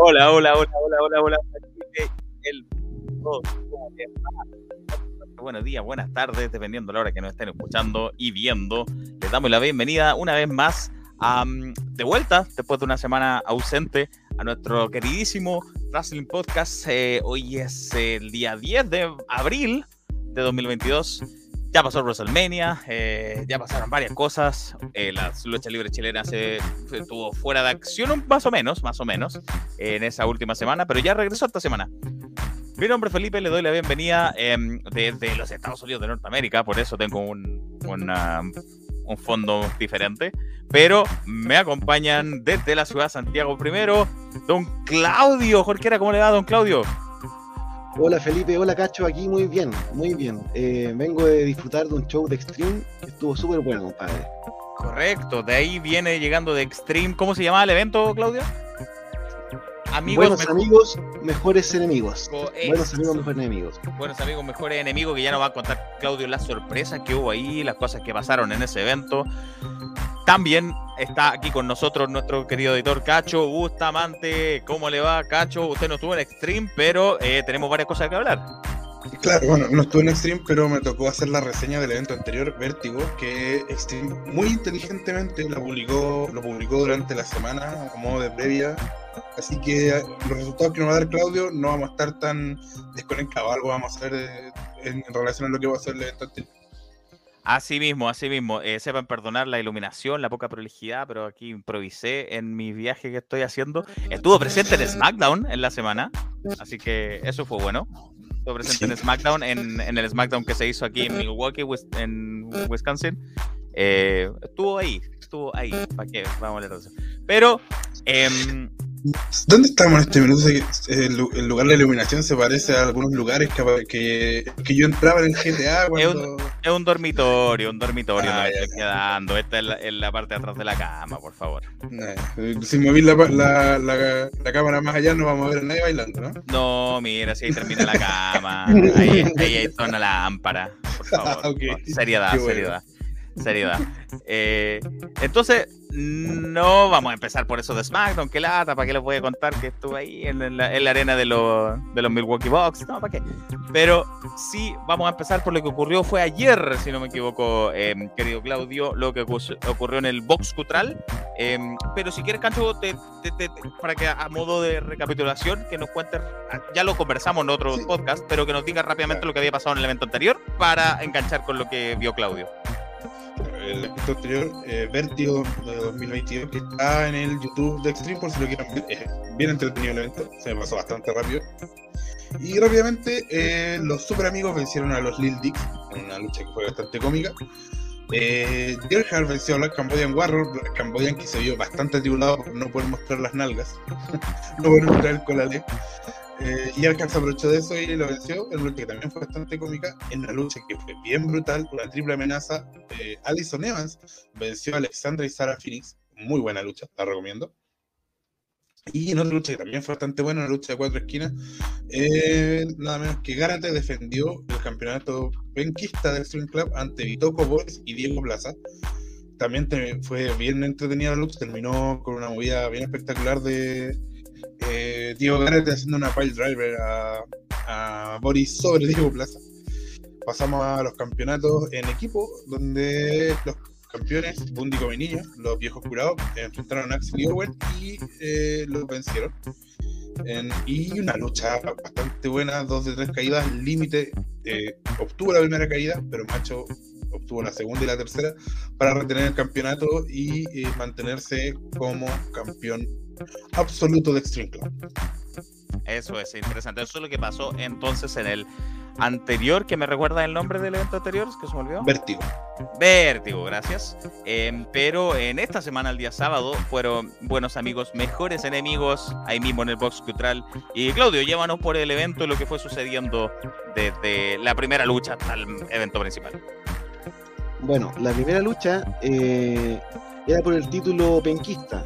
Hola, hola, hola, hola, hola, hola. Buenos días, buenas tardes, dependiendo de la hora que nos estén escuchando y viendo. Les damos la bienvenida una vez más de vuelta, después de una semana ausente, a nuestro queridísimo Wrestling Podcast. Eh, hoy es el día 10 de abril de 2022. Ya pasó WrestleMania, eh, ya pasaron varias cosas. Eh, la lucha libre chilena se estuvo fuera de acción, más o menos, más o menos, en esa última semana, pero ya regresó esta semana. Mi nombre es Felipe, le doy la bienvenida em, desde los Estados Unidos de Norteamérica, por eso tengo un, un fondo diferente. Pero me acompañan desde la ciudad de Santiago primero, don Claudio. Jorge, ¿cómo le va, don Claudio? Hola Felipe, hola Cacho, aquí muy bien, muy bien. Eh, vengo de disfrutar de un show de Extreme, estuvo súper bueno, compadre. Correcto, de ahí viene llegando de Extreme. ¿Cómo se llama el evento, Claudio? Amigos, Buenos amigos, mejores enemigos. Buenos amigos, mejores enemigos. Buenos amigos, mejores enemigos, que ya nos va a contar Claudio las sorpresas que hubo ahí, las cosas que pasaron en ese evento. También está aquí con nosotros nuestro querido editor Cacho Bustamante. ¿Cómo le va, Cacho? Usted no estuvo en Extreme, pero eh, tenemos varias cosas que hablar. Claro, bueno, no estuve en Extreme, pero me tocó hacer la reseña del evento anterior, Vértigo, que Extreme muy inteligentemente lo publicó, durante la semana, como modo de previa. Así que los resultados que nos va a dar Claudio no vamos a estar tan desconectados, algo vamos a hacer en, relación a lo que va a ser el evento anterior. Así mismo, así mismo. Eh, sepan perdonar la iluminación, la poca prolijidad, pero aquí improvisé en mi viaje que estoy haciendo. Estuvo presente en SmackDown en la semana, así que eso fue bueno. Estuvo presente en SmackDown, en, el SmackDown que se hizo aquí en Milwaukee, en Wisconsin. Eh, estuvo ahí, estuvo ahí. ¿Para qué? Vamos a leer eso. Pero em, ¿Dónde estamos en este minuto? El, lugar de iluminación se parece a algunos lugares que, que, yo entraba en el GTA. Cuando... Es, un, dormitorio, un dormitorio ah, estoy quedando. Esta es la, parte de atrás de la cama, por favor. si moví la, la, la, cámara más allá, no vamos a ver a nadie bailando, ¿no? No, mira, si ahí termina la cama. ahí, ahí hay una lámpara, por favor. Seriedad, seriedad seriedad. Eh, entonces, no vamos a empezar por eso de SmackDown, que lata, ¿para qué les voy a contar que estuve ahí en la, arena de los, de los Milwaukee Bucks? No, ¿para qué? Pero sí, vamos a empezar por lo que ocurrió, fue ayer, si no me equivoco, em, querido Claudio, lo que ocurrió en el Box Cutral. Em, pero si quieres, Cancho, para que a modo de recapitulación, que nos cuentes, ya lo conversamos en otro podcast, pero que nos diga rápidamente lo que había pasado en el evento anterior para enganchar con lo que vio Claudio el evento anterior, eh, Vertigo de 2022, que está en el YouTube de Extreme, por si lo quieren ver. Es bien entretenido el evento, se me pasó bastante rápido. Y rápidamente, eh, los super amigos vencieron a los Lil Dicks, en una lucha que fue bastante cómica. Eh, venció a Black Cambodian Warrior, Cambodian que se vio bastante atribulado por no poder mostrar las nalgas, no poder mostrar el colale. Eh, y Alcanza aprovechó de eso y lo venció en una lucha que también fue bastante cómica, en una lucha que fue bien brutal, una triple amenaza. Eh, Alison Evans venció a Alexandra y Sarah Phoenix, muy buena lucha, la recomiendo. Y en otra lucha que también fue bastante buena, una lucha de cuatro esquinas, eh, nada menos que Garate defendió el campeonato penquista del Stream Club ante Vitoco Boys y Diego Plaza. También fue bien entretenida la lucha, terminó con una movida bien espectacular de, eh, Diego Garrett haciendo una pile driver a, Boris sobre Diego Plaza. Pasamos a los campeonatos en equipo, donde los campeones, Bundy Niño, los viejos curados, enfrentaron a Axel y Owen y eh, los vencieron. y una lucha bastante buena, dos de tres caídas, límite, eh, obtuvo la primera caída, pero Macho obtuvo la segunda y la tercera para retener el campeonato y mantenerse como campeón absoluto de Extreme Club. Eso es interesante. Eso es lo que pasó entonces en el anterior, que me recuerda el nombre del evento anterior, que se me olvidó. Vértigo. Vértigo, gracias. Em, pero en esta semana, el día sábado, fueron buenos amigos, mejores enemigos, ahí mismo en el box cultural. Y Claudio, llévanos por el evento y lo que fue sucediendo desde la primera lucha hasta el evento principal. Bueno, la primera lucha eh, era por el título penquista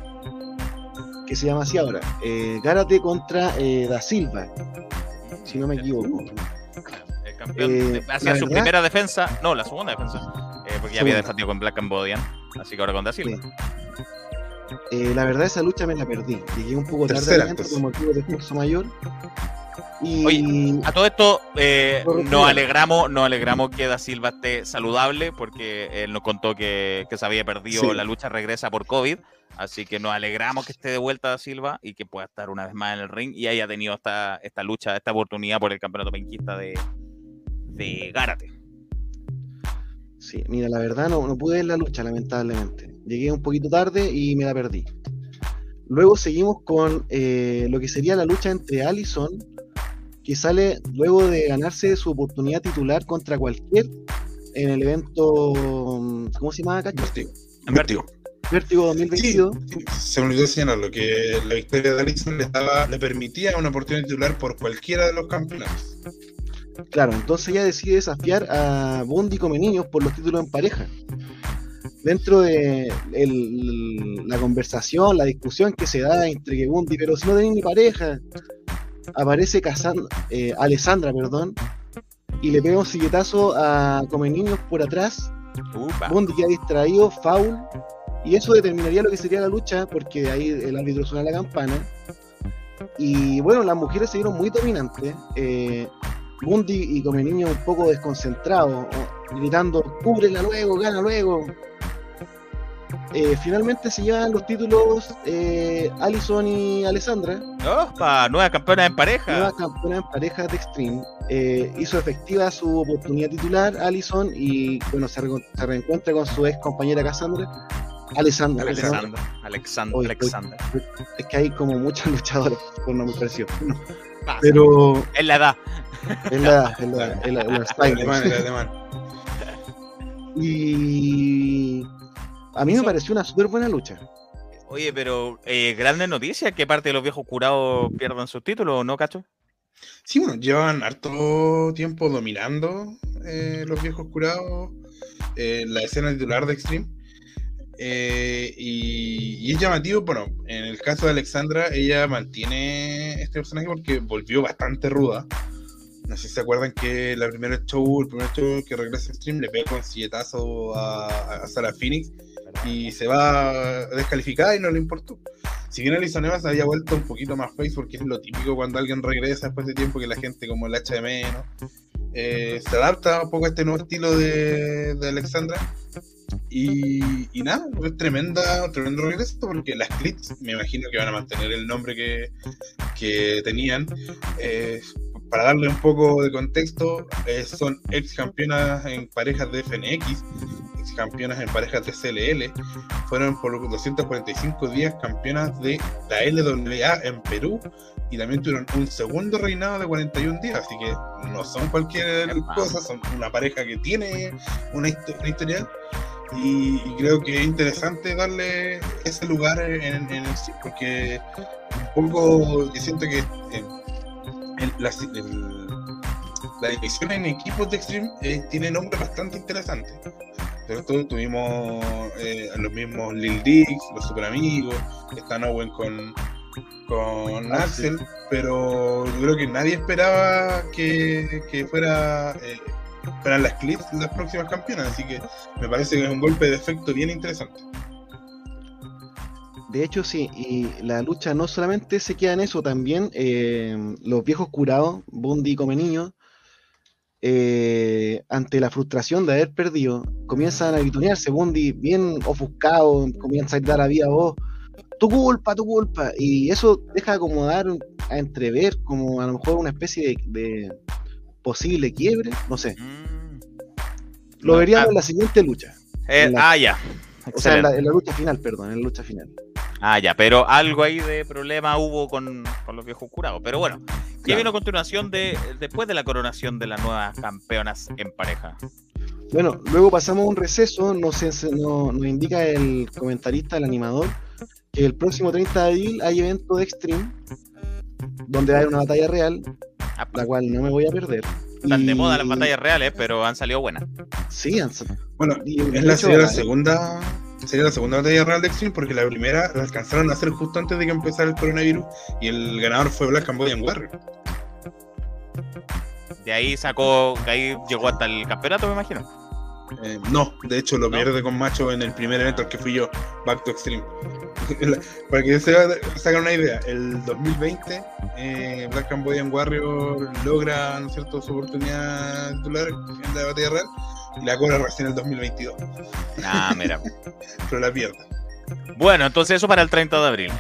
que se llama así ahora, eh, Gárate contra eh, Da Silva, si no me equivoco. El campeón eh, hacía su primera defensa, no, la segunda defensa, eh, porque ya había defendido con Black Cambodian, así que ahora con Da Silva. Eh, la verdad, esa lucha me la perdí. Llegué un poco tarde Tercera, por motivo de curso mayor. Y Oye, A todo esto, eh, nos alegramos, nos alegramos que Da Silva esté saludable, porque él nos contó que, que se había perdido Sí. la lucha, regresa por COVID. Así que nos alegramos que esté de vuelta Da Silva y que pueda estar una vez más en el ring y haya tenido esta, esta lucha, esta oportunidad por el campeonato penquista de, de Gárate. Sí, mira, la verdad no, no pude ver la lucha, lamentablemente. Llegué un poquito tarde y me la perdí. Luego seguimos con eh, lo que sería la lucha entre Allison, que sale luego de ganarse su oportunidad titular contra cualquier en el evento, mm, ¿cómo se llama, Cacho? Vértigo. En Vértigo. Vértigo Sí, 2022. sí, se me olvidó señalarlo, que la victoria de Allison le, daba, le permitía una oportunidad titular por cualquiera de los campeonatos. Claro, entonces ella decide desafiar a Bundy come niños por los títulos en pareja. Dentro de el- la conversación, la discusión que se da entre que Bundy, pero si no tenéis ni pareja, aparece Casan- eh, Alessandra, perdón, y le pega un silletazo a come niños por atrás. Upa. Bundy queda distraído, foul, y eso determinaría lo que sería la lucha, porque ahí el árbitro suena la campana. Y bueno, las mujeres se vieron muy dominantes. Eh, Bundy y Come Niño un poco desconcentrados, o- gritando, cúbrela luego, gana luego. Eh, finalmente se llevan los títulos eh, Allison y Alessandra, Opa, nueva campeona en pareja. nuevas campeonas en parejas de Extreme. Eh, hizo efectiva su oportunidad titular, Allison, y bueno, se, re- se reencuentra con su ex compañera Cassandra, Alessandra. perdón. Alexander. Alexander. Oye, Alexander. Es que hay como muchas luchadoras por nombre parecido. Pasa. Pero Es la edad. es la, es la, es la- es la alemán. Y a mí me pareció una súper buena lucha. Oye, pero eh, grande noticia que parte de los viejos curados pierdan sus títulos, ¿no, Cacho? Sí, bueno, llevan harto tiempo dominando eh, los viejos curados, eh, la escena titular de Extreme. Eh, y, y es llamativo, bueno, en el caso de Alexandra, ella mantiene este personaje porque volvió bastante ruda. No sé si se acuerdan que la primera show, el primer show que regresa a Extreme le pega un silletazo a, a Sarah Phoenix y se va descalificada y no le importó. Si bien Alison Evans había vuelto un poquito más face, porque es lo típico cuando alguien regresa después de tiempo que la gente como el echa de menos, eh, se adapta un poco a este nuevo estilo de, de Alexandra. Y, y nada, es tremenda, tremendo regreso porque las clips me imagino que van a mantener el nombre que, que tenían. Eh, para darle un poco de contexto, eh, son ex campeonas en parejas de FNX, campeonas en parejas de CLL, fueron por 245 días campeonas de la LWA en Perú y también tuvieron un segundo reinado de 41 días, así que no son cualquier cosa, son una pareja que tiene una, histo- una historial y, y creo que es interesante darle ese lugar en, en el porque un poco yo siento que eh, el- la, el- la división en equipos de Extreme eh, tiene nombres bastante interesantes. ¿Cierto? Tuvimos eh, los mismos Lil Dix, los Super Amigos, están Owen con, con Ah. Axel, pero yo creo que nadie esperaba que, que fuera eh, fueran las Clips las próximas campeonas, así que me parece que es un golpe de efecto bien interesante. De hecho, sí, y la lucha no solamente se queda en eso, también eh, los viejos curados, Bundy y Come Niño, eh, ante la frustración de haber perdido, comienzan a gritonearse, Bundy bien ofuscado, comienza a dar a vida voz, tu culpa, tu culpa, y eso deja como dar a entrever como a lo mejor una especie de, de posible quiebre, no sé, Mm. lo veríamos ah, en la siguiente lucha, eh, la- ah, ya. o sea, en la, en la lucha final, perdón, en la lucha final. Ah, ya, pero algo ahí de problema hubo con, con los viejos curados. Pero bueno, ¿qué Claro. vino a continuación de después de la coronación de las nuevas campeonas en pareja? Bueno, luego pasamos a un receso, nos, ens- no- nos indica el comentarista, el animador, que el próximo 30 de abril hay evento de Extreme, donde va a haber una batalla real, Ah, la cual no me voy a perder. Están de moda las batallas reales, pero han salido buenas. Sí, han- Bueno, y es la, hecho, segunda sería la segunda batalla real de Extreme porque la primera la alcanzaron a hacer justo antes de que empezara el coronavirus y el ganador fue Black Cambodian Warrior. De ahí sacó, de ahí llegó hasta el campeonato, me imagino. Eh, no, de hecho lo pierde con Macho en el primer evento al que fui yo, Back to Extreme. Para que se hagan una idea, el 2020 eh, Black Cambodian Warrior logra ¿no cierto? su oportunidad titular en la batalla real y la cobra recién en el 2022. Ah, mira. Pero la pierde. Bueno, entonces eso para el 30 de abril.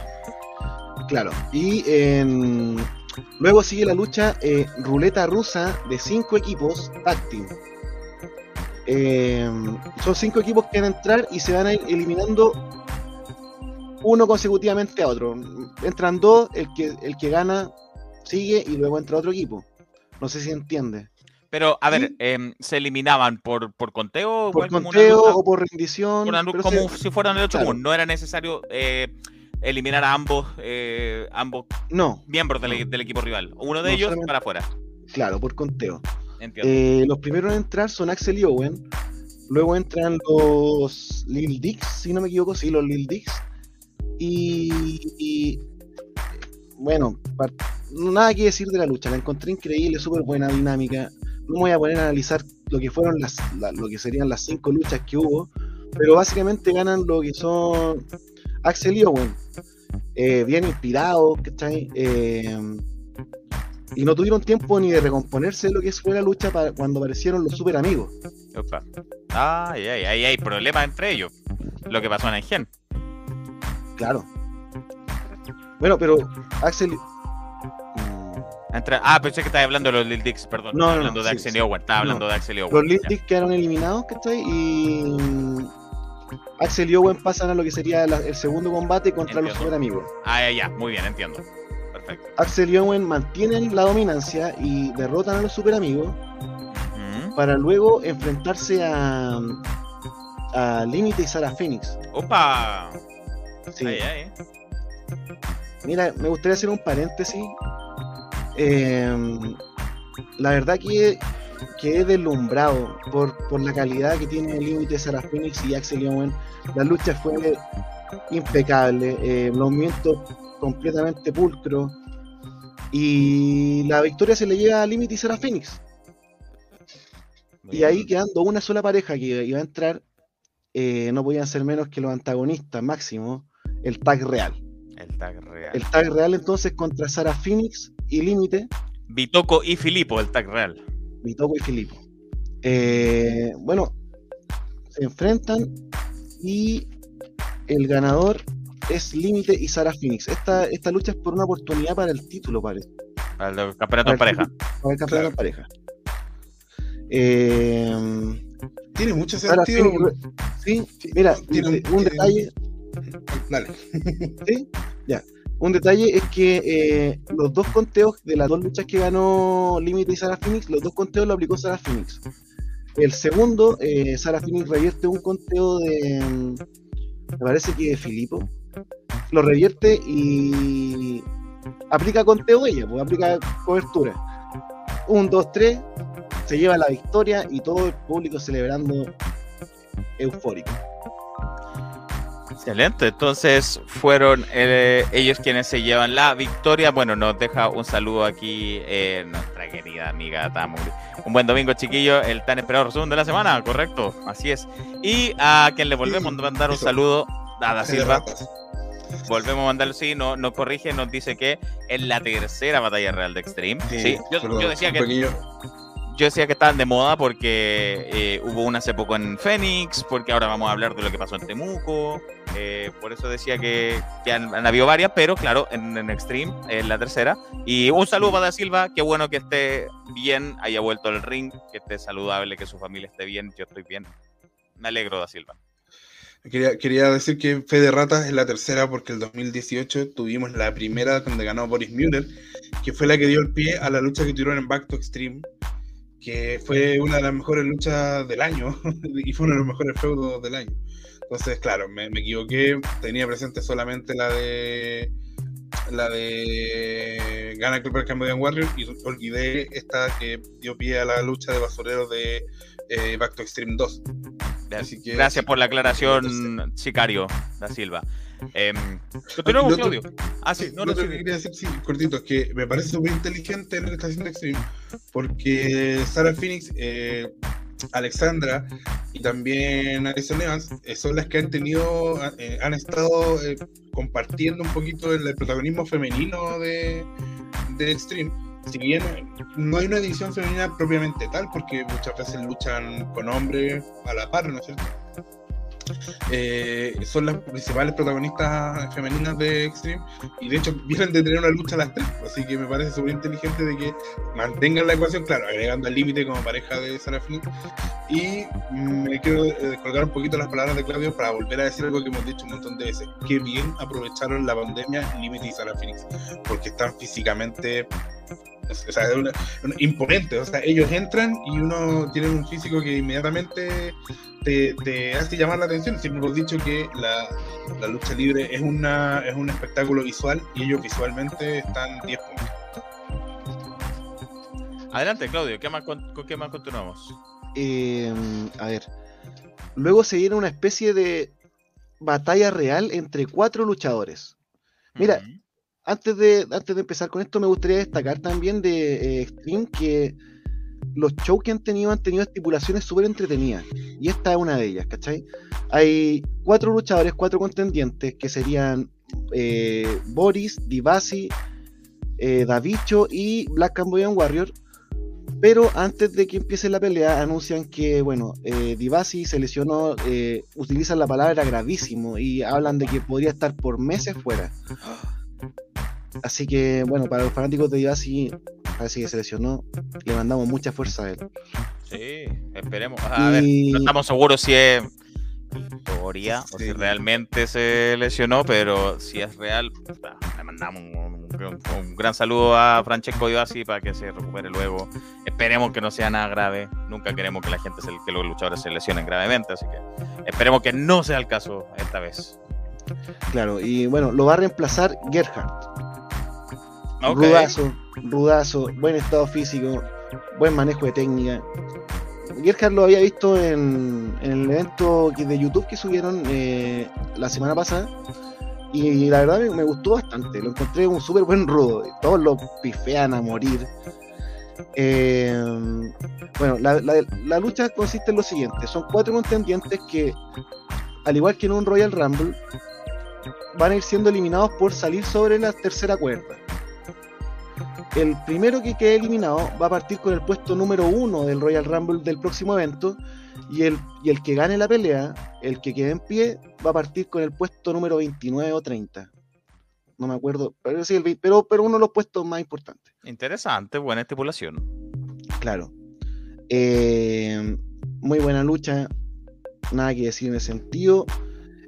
Claro. Y em, luego sigue la lucha eh, ruleta rusa de cinco equipos tag Em, son cinco equipos que van a entrar y se van a ir eliminando uno consecutivamente a otro. Entran dos, el que, el que gana sigue y luego entra otro equipo. No sé si entiende. Pero, a ver, em, ¿se eliminaban por, por conteo? Por igual como una conteo o por rendición. Una como se- si fueran el 8 claro. No era necesario eh, eliminar a ambos, eh, ambos No, miembros del, del equipo rival. Uno de No ellos para afuera. claro, por conteo. Eh, los primeros en entrar son Axel y Owen. Luego entran los Lil Dix, si no me equivoco, sí, los Lil Dix. Y, bueno, nada que decir de la lucha. La encontré increíble, súper buena dinámica. No me voy a poner a analizar lo que fueron las, la- lo que serían las cinco luchas que hubo, pero básicamente ganan lo que son Axel y Owen. Eh, bien inspirados, ¿cachai? Eh, y no tuvieron tiempo ni de recomponerse de lo que fue la lucha para cuando aparecieron los super amigos. Opa. Ahí hay, ahí hay problemas entre ellos. Lo que pasó en Engen. Claro. Bueno, pero Axel. mm, Entre- ah, pensé que estabas hablando de los Lil Dix, perdón. No, estaba hablando no, de sí, Axel sí. Owen. Estaba hablando No. de Axel Owen. Los Lil. Dix quedaron eliminados, ¿cachai? Y. Axel y Owen pasan a lo que sería la- el segundo combate contra los super amigos. Ah, ya, ya. Muy bien, entiendo. Perfecto. Axel y Owen mantienen la dominancia y derrotan a los super amigos para luego enfrentarse a. a Límite y Sara Phoenix. Opa. Sí. Ahí, ahí. Mira, me gustaría hacer un paréntesis. Eh, la verdad que quedé deslumbrado por, por la calidad que tiene el límite Sarah Phoenix y Axel Owen. La lucha fue impecable, eh, los movimientos completamente pulcros. Y la victoria se le lleva a Límite y Sarah Phoenix. Y ahí quedando una sola pareja que iba a entrar, eh, no podían ser menos que los antagonistas máximos, el tag real. El tag real. El tag real entonces contra Sara Phoenix y Límite, Bitoco y Filipo, el tag real. Mitoco y Filipo. Eh, bueno, se enfrentan y el ganador es Límite y Sara Phoenix. Esta, esta lucha es por una oportunidad para el título, parece. Para el campeonato en Para el pareja. título, Para el campeonato Claro. en pareja. Eh, Tiene mucho sentido. Phoenix, sí, mira, Tiene un, un- detalle, Dale. ¿sí? Ya. Un detalle es que eh, los dos conteos de las dos luchas que ganó Límite y Sara Phoenix, los dos conteos lo aplicó Sara Phoenix. El segundo, eh, Sara Phoenix revierte un conteo de. mm, Me parece que de Filipo. Lo revierte y. Aplica conteo ella, pues aplica cobertura. Un, dos, tres. Se lleva la victoria y todo el público celebrando eufórico. Excelente, entonces fueron eh, ellos quienes se llevan la victoria. Bueno, nos deja un saludo aquí eh, nuestra querida amiga Tamuri. Un buen domingo, chiquillo, el tan esperado resumen de la semana, correcto, así es. Y a quien le volvemos a mandar un saludo, a Da Silva. Volvemos a mandarlo, sí, no, nos corrige, nos dice que es la tercera batalla real de Extreme. Sí, yo, perdón, yo decía que pequeño- yo decía que estaban de moda porque eh, hubo una hace poco en Phoenix, porque ahora vamos a hablar de lo que pasó en Temuco. eh, por eso decía que, que han, han habido varias, pero claro, en, en Extreme es la tercera. Y un saludo para Da Silva, qué bueno que esté bien, haya vuelto al ring, que esté saludable, que su familia esté bien, yo estoy bien. Me alegro, Da Silva. Quería, quería decir que Fe de Ratas es la tercera porque el 2018 tuvimos la primera donde ganó Boris Müller, que fue la que dio el pie a la lucha que tuvieron en Back to Extreme, que fue una de las mejores luchas del año y fue uno de los mejores feudos del año. Entonces, claro, me, equivoqué, tenía presente solamente la de la de Gana Club Cambodian Warrior y olvidé esta que dio pie a la lucha de basureros de eh, Back to Extreme 2. Así que- Gracias por la aclaración, Sicario, Da Silva. Eh, continuamos, Lo otro- Claudio. Ah, sí, no, Lo que quería decir, sí, cortito, es que me parece súper inteligente lo que está haciendo Extreme, porque Sarah Phoenix, eh, Alexandra y también Alison Evans eh, son las que han tenido, eh, han estado eh, compartiendo un poquito el, protagonismo femenino de, de Extreme. Si bien no hay una edición femenina propiamente tal, porque muchas veces luchan con hombres a la par, ¿no es cierto? Eh, son las principales protagonistas femeninas de Extreme y de hecho vienen de tener una lucha las tres, así que me parece súper inteligente de que mantengan la ecuación, claro, agregando al límite como pareja de Phoenix y me quiero eh, colgar un poquito las palabras de Claudio para volver a decir algo que hemos dicho un montón de veces, que bien aprovecharon la pandemia Límite y Sarah Phoenix, porque están físicamente o sea, es imponente. O sea, ellos entran y uno tiene un físico que inmediatamente te, hace llamar la atención. Siempre hemos dicho que la, lucha libre es, una, es un espectáculo visual y ellos visualmente están 10 puntos. Adelante, Claudio, ¿qué más, ¿con qué más continuamos? Em, a ver, luego se viene una especie de batalla real entre cuatro luchadores. Mira, antes de, antes de empezar con esto, me gustaría destacar también de eh, Extreme que los shows que han tenido han tenido estipulaciones súper entretenidas. Y esta es una de ellas, ¿cachai? Hay cuatro luchadores, cuatro contendientes, que serían eh, Boris, Divasi, eh, Davicho y Black Cambodian Warrior. Pero antes de que empiece la pelea, anuncian que, bueno, eh, Divasi se lesionó, eh, utilizan la palabra gravísimo y hablan de que podría estar por meses fuera. Así que, bueno, para los fanáticos de Divasi, parece que se lesionó. Le mandamos mucha fuerza a él. Sí, esperemos. A ver, no estamos seguros si es historia o si realmente se lesionó, pero si es real, le mandamos un, gran saludo a Francesco Divasi para que se recupere luego. Esperemos que no sea nada grave. Nunca queremos que la gente, que los luchadores se lesionen gravemente, así que esperemos que no sea el caso esta vez. Claro, y bueno, lo va a reemplazar Gerhardt. Rudazo, rudazo, buen estado físico, buen manejo de técnica. Gerhard lo había visto en, el evento de YouTube que subieron eh, la semana pasada y la verdad me, gustó bastante. Lo encontré un súper buen rudo. Todos lo pifean a morir. Eh, bueno, la, la, lucha consiste en lo siguiente: son cuatro contendientes que, al igual que en un Royal Rumble, van a ir siendo eliminados por salir sobre la tercera cuerda el primero que quede eliminado va a partir con el puesto número uno del Royal Rumble del próximo evento. Y el, y el que gane la pelea, el que quede en pie, va a partir con el puesto número 29 o 30. No me acuerdo, pero, sí, pero, pero uno de los puestos más importantes. Interesante, buena estipulación. Claro. Eh, muy buena lucha, nada que decir en ese sentido.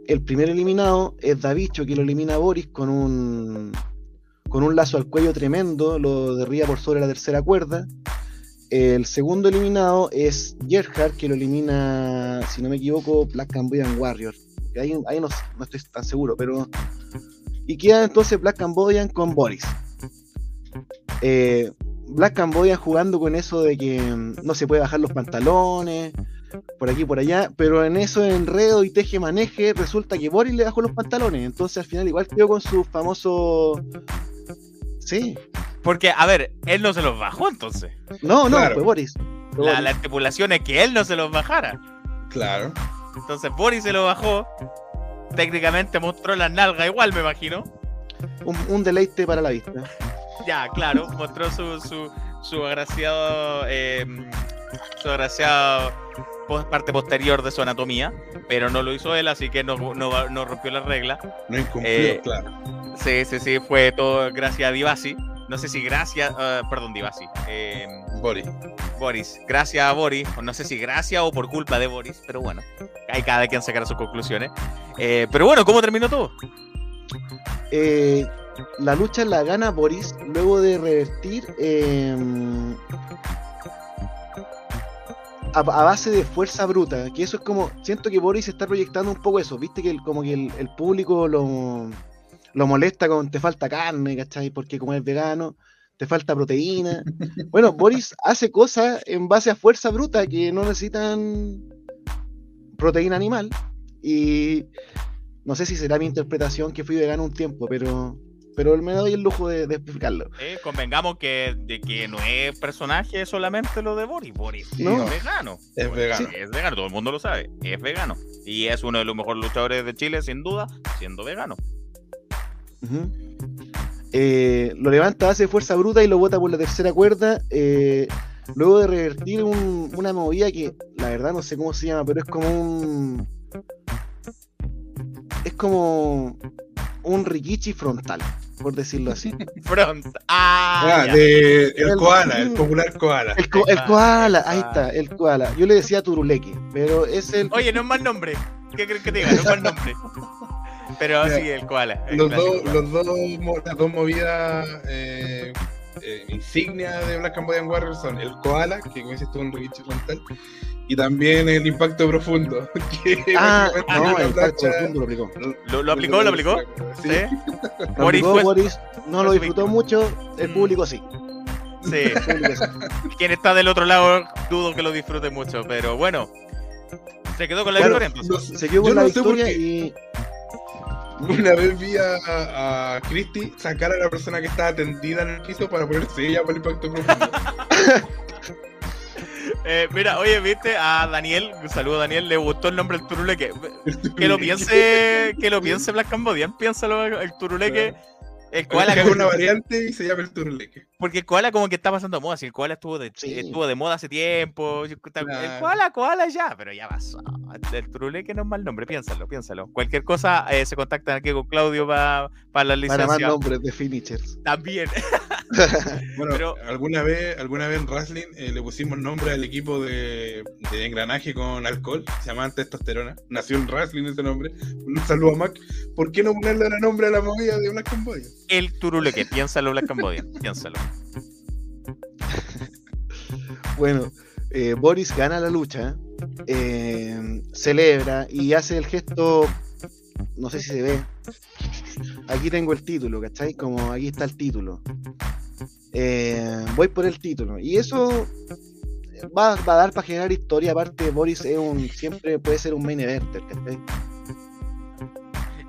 El primer eliminado es Davicho, que lo elimina a Boris con un con un lazo al cuello tremendo, lo derriba por sobre la tercera cuerda. El segundo eliminado es Gerhard, que lo elimina, si no me equivoco, Black Cambodian Warrior. Ahí, no, estoy tan seguro, pero. Y queda entonces Black Cambodian con Boris. Eh, Black Cambodian jugando con eso de que mm, no se puede bajar los pantalones, por aquí por allá, pero en eso enredo y teje maneje resulta que Boris le bajó los pantalones, entonces al final igual quedó con su famoso Sí. Porque, a ver, él no se los bajó entonces. No, no, fue Boris. La, estipulación es que él no se los bajara. Claro. Entonces Boris se lo bajó. Técnicamente mostró la nalga igual, me imagino. Un, deleite para la vista. Ya, claro, mostró su, su, su agraciado. Em, su agraciado parte posterior de su anatomía, pero no lo hizo él, así que no, no, rompió la regla. No incumplió, eh, claro. Sí, sí, sí, fue todo gracias a Divasi. No sé si gracias, uh, perdón, Divasi. Eh, Boris. Boris, gracias a Boris, no sé si gracias o por culpa de Boris, pero bueno, hay cada quien sacará sus conclusiones. Eh, pero bueno, ¿cómo terminó todo? Eh, la lucha la gana Boris luego de revertir em, a, base de fuerza bruta, que eso es como, siento que Boris está proyectando un poco eso, viste que como que el público lo lo molesta con te falta carne, ¿cachai? Porque como es vegano, te falta proteína. Bueno, Boris hace cosas en base a fuerza bruta que no necesitan proteína animal. Y no sé si será mi interpretación que fui vegano un tiempo, pero pero me doy el lujo de, de explicarlo. Eh, convengamos que, de que no es personaje solamente lo de Boris. Boris No. es vegano. Es vegano. Es vegano, todo el mundo lo sabe. Es vegano. Y es uno de los mejores luchadores de Chile, sin duda, siendo vegano. Eh, lo levanta, hace fuerza bruta y lo bota por la tercera cuerda. eh, luego de revertir un- una movida que la verdad no sé cómo se llama, pero es como un. Es como un rikichi frontal, por decirlo así. Front. Ah, Ah, ya. de el El- koala, el popular koala. El, co- el koala, ahí está, el koala. Yo le decía turuleque, pero es el. Oye, no es mal nombre. ¿Qué crees que te diga? No es mal nombre. Pero Mira, sí, el koala. el Los dos, koala. los dos, las dos movidas eh, eh, insignia de Black Cambodian Warriors son el koala, que como dices tú, un rikichi frontal, y también el impacto profundo. Que Ah, no, el impacto profundo lo aplicó. ¿Lo, lo aplicó? ¿Lo aplicó? Sí. Sí. Lo Boris aplicó, fue- Boris no lo disfrutó mucho, el Mm. público sí. Sí. el público sí. Quien está del otro lado, dudo que lo disfrute mucho. Pero bueno, se quedó con la Bueno, victoria entonces. Se quedó con Yo la no victoria y. Una vez vi a, a Christy sacar a la persona que estaba tendida en el piso para ponerse ella por el impacto profundo. Eh, mira, oye, viste a Daniel, un saludo a Daniel, le gustó el nombre del turuleque. Que lo piense, que lo piense Black Cambodian, piénsalo el turuleque. El koala, que haga una variante y se llama el turleque. porque el koala como que está pasando de moda, si el koala estuvo de, Sí. estuvo de moda hace tiempo, está- el Claro. koala, koala ya, pero ya pasó. El turuleque no es mal nombre, piénsalo, piénsalo. Cualquier cosa eh, se contactan aquí con Claudio para la Para más licencia. nombres de finishers. También. Bueno, Pero- alguna vez, alguna vez en wrestling eh, le pusimos nombre al equipo de, de engranaje con alcohol, se llamaban testosterona. Nació en wrestling ese nombre. Un saludo a Mac. ¿Por qué no ponerle el nombre a la movida de Black Cambodia? El turuleque, piénsalo Black Cambodian, piénsalo. Bueno, eh, Boris gana la lucha, eh, celebra y hace el gesto, no sé si se ve. Aquí tengo el título, ¿cachai? Como aquí está el título. Eh, voy por el título. Y eso va, va a dar para generar historia. Aparte, Boris es un, siempre puede ser un main eventer, ¿cachai?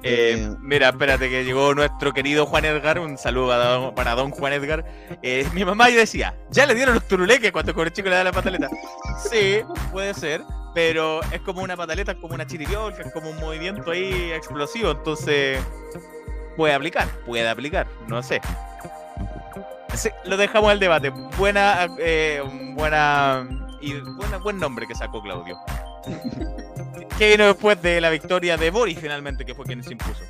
Eh, Eh, mira, espérate que llegó nuestro querido Juan Edgar. Un saludo para don, para don Juan Edgar. Eh, mi mamá yo decía, ya le dieron los turuleques cuando con el chico le da la pataleta. Sí, puede ser, pero es como una pataleta, es como una chiripiolca, es como un movimiento ahí explosivo. Entonces, puede aplicar, puede aplicar, no sé. Sí, lo dejamos al debate. Buena, eh, buena y buena, buen nombre que sacó Claudio. ¿Qué vino después de la victoria de Boris finalmente, que fue quien se impuso?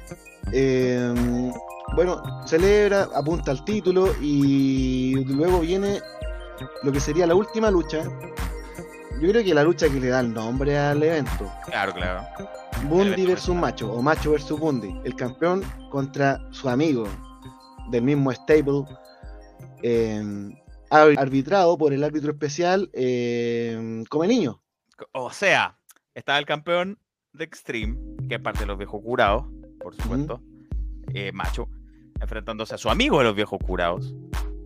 Eh, bueno, celebra, apunta al título y luego viene lo que sería la última lucha. Yo creo que la lucha que le da el nombre al evento. Claro, claro. Bundy versus. Macho o Macho versus Bundy. El campeón contra su amigo del mismo stable. Eh, ar- arbitrado por el árbitro especial eh, Come Niño. O sea, estaba el campeón de Extreme, que es parte de los viejos curados, por supuesto, eh, macho, enfrentándose a su amigo de los viejos curados,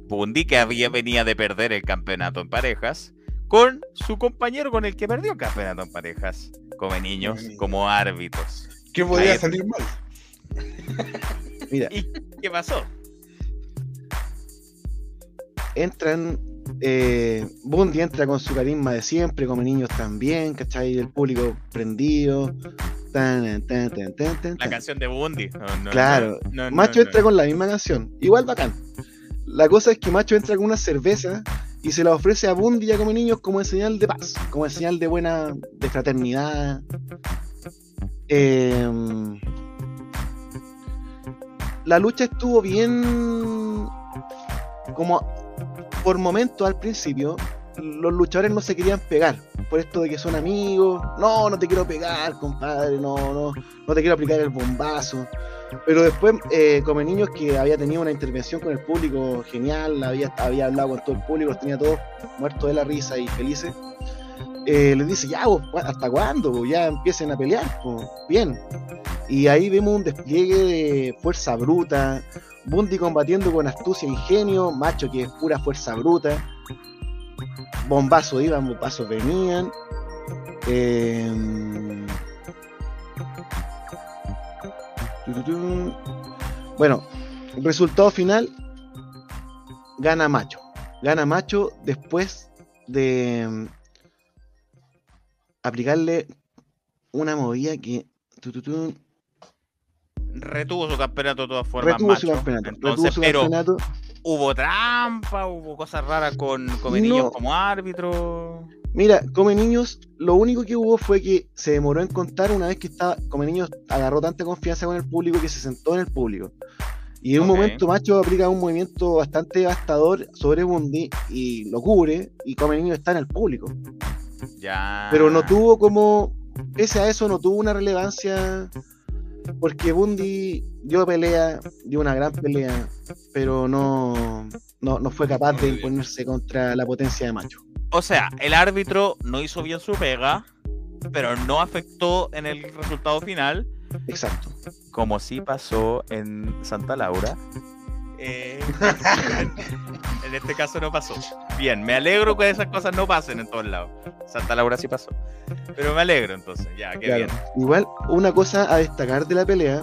Bundy, que había, venía de perder el campeonato en parejas, con su compañero con el que perdió el campeonato en parejas, come niños, como árbitros. ¿Qué podía Ahí- salir mal? Mira, ¿Y qué pasó? Entran. Eh, Bundy entra con su carisma de siempre, Come Niños también, ¿cachai? El público prendido. Tan, tan, tan, tan, tan, La canción de Bundy. No, no, Claro. no, Macho entra con la misma canción. Igual bacán. La cosa es que Macho entra con una cerveza y se la ofrece a Bundy y a Come Niños como señal de paz, como señal de buena, de fraternidad. Em, la lucha estuvo bien como por momentos al principio los luchadores no se querían pegar por esto de que son amigos no no te quiero pegar compadre no no no te quiero aplicar el bombazo pero después, eh, como niños que había tenido una intervención con el público genial, había, hablado con todo el público, los tenía todos muertos de la risa y felices, eh, les dice, ya, vos, ¿cu- ¿hasta cuándo? Ya empiecen a pelear, pues, bien. Y ahí vemos un despliegue de fuerza bruta, Bundy combatiendo con astucia e ingenio, Macho que es pura fuerza bruta, bombazos iban, bombazos venían. Tururú. Bueno, Resultado final, gana Macho. Gana Macho después de mm, aplicarle una movida que Retuvo su campeonato de todas formas. retuvo su macho. campeonato. Entonces, retuvo su pero campeonato. hubo trampa, hubo cosas raras con Comeniños No. como árbitro. Mira, Come Niños, lo único que hubo fue que se demoró en contar una vez que estaba, Come Niños agarró tanta confianza con el público que se sentó en el público. Y en un momento Macho aplica un movimiento bastante devastador sobre Bundy y lo cubre y Come Niños está en el público. Ya. Pero no tuvo como, pese a eso, no tuvo una relevancia porque Bundy dio pelea, dio una gran pelea, pero no, no, no fue capaz de imponerse contra la potencia de Macho. O sea, el árbitro no hizo bien su pega, pero no afectó en el resultado final, Exacto. como sí pasó en Santa Laura. Eh, en este caso no pasó. Bien, me alegro que esas cosas no pasen en todos lados. Santa Laura sí pasó. Pero me alegro entonces, ya, qué Claro. bien. Igual, una cosa a destacar de la pelea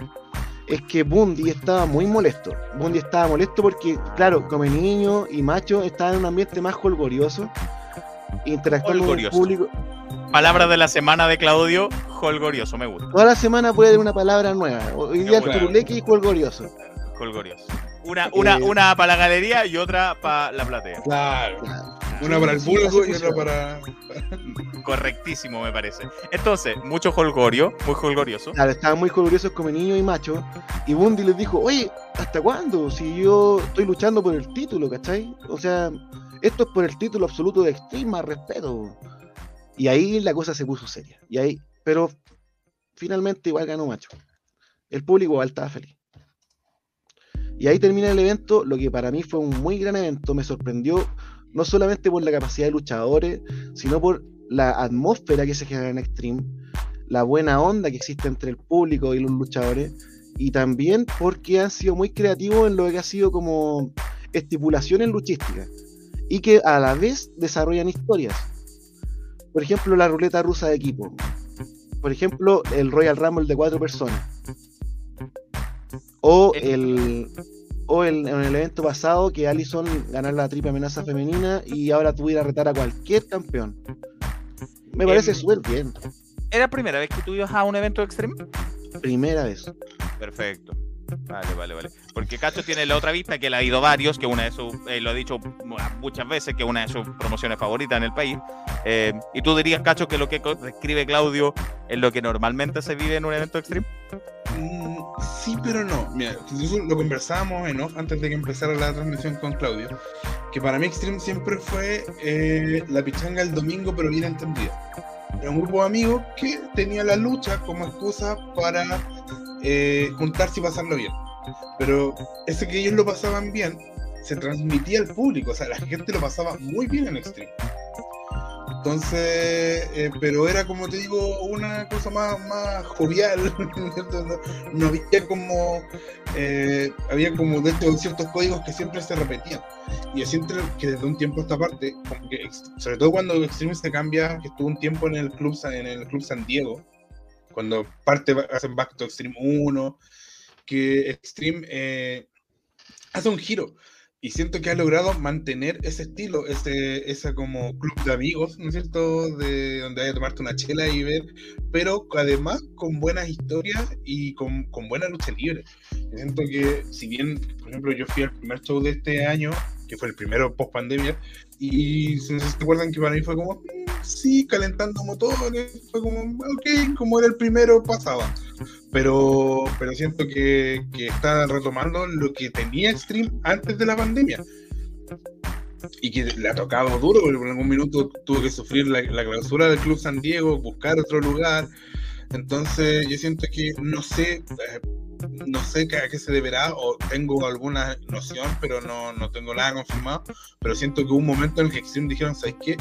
es que Bundy estaba muy molesto. Bundy estaba molesto porque, claro, como niño y macho estaban en un ambiente más holgorioso, interactuando con el público. Palabra de la semana de Claudio, holgorioso, me gusta. Toda la semana puede haber una palabra nueva. Hoy día el turuleque y holgorioso. Holgorioso. Una, una, Eh, una para la galería y otra para la platea. Claro. Claro. Una para el público y otra para. Correctísimo, me parece. Entonces, mucho holgorio, muy holgorioso. Claro, estaban muy coloriosos como niño y macho. Y Bundy les dijo, oye, ¿hasta cuándo? Si yo estoy luchando por el título, ¿cachai? O sea, esto es por el título absoluto de Extreme, más respeto. Y ahí la cosa se puso seria. Y ahí, pero finalmente igual ganó macho. El público igual estaba feliz. Y ahí termina el evento, lo que para mí fue un muy gran evento. Me sorprendió no solamente por la capacidad de luchadores, sino por la atmósfera que se genera en Extreme, la buena onda que existe entre el público y los luchadores, y también porque han sido muy creativos en lo que ha sido como estipulaciones luchísticas, y que a la vez desarrollan historias. Por ejemplo, la ruleta rusa de equipo. Por ejemplo, el Royal Rumble de cuatro personas. O el, o el, en el evento pasado que Allison ganara la triple amenaza femenina y ahora pudiera retar a cualquier campeón. Me parece Em, súper bien. ¿Era primera vez que tú ibas a un evento extreme? Primera vez. Perfecto. Vale, vale, vale. Porque Cacho tiene la otra vista, que él ha ido varios, que una de sus, eh, lo ha dicho mu- muchas veces, que es una de sus promociones favoritas en el país. Eh, y tú dirías, Cacho, que lo que describe Claudio es lo que normalmente se vive en un evento extreme. Mm, Sí, pero no. Mira, lo conversábamos en off antes de que empezara la transmisión con Claudio. Que para mí Extreme siempre fue eh, la pichanga el domingo, pero bien entendida. Era un grupo de amigos que tenía la lucha como excusa para eh, juntarse pasarlo bien. Pero ese que ellos lo pasaban bien se transmitía al público, o sea, la gente lo pasaba muy bien en Extreme. Entonces, eh, pero era como te digo, una cosa más, más jovial, no, había como, eh, había como dentro de ciertos códigos que siempre se repetían. Y yo siento que desde un tiempo a esta parte, como sobre todo cuando Extreme se cambia, que estuvo un tiempo en el club, en el club San Diego, cuando parte hacen Back to Extreme 1, que Extreme eh, hace un giro y siento que ha logrado mantener ese estilo, ese, esa como club de amigos, ¿no es cierto? De donde hay que tomarte una chela y ver, pero además con buenas historias y con, con buena lucha libre. Siento que, si bien, por ejemplo, yo fui al primer show de este año, que fue el primero post pandemia, y si no te acuerdan que para mí fue como, "Mm, sí, calentando motores, fue como, ok, como era el primero, pasaba. Pero, pero siento que, que está retomando lo que tenía Extreme antes de la pandemia. Y que le ha tocado duro, porque por algún minuto tuvo que sufrir la, la clausura del Club San Diego, buscar otro lugar. Entonces, yo siento que no sé, eh, no sé a qué se deberá, o tengo alguna noción, pero no, no tengo nada confirmado. Pero siento que hubo un momento en el que Extreme dijeron, ¿sabes qué?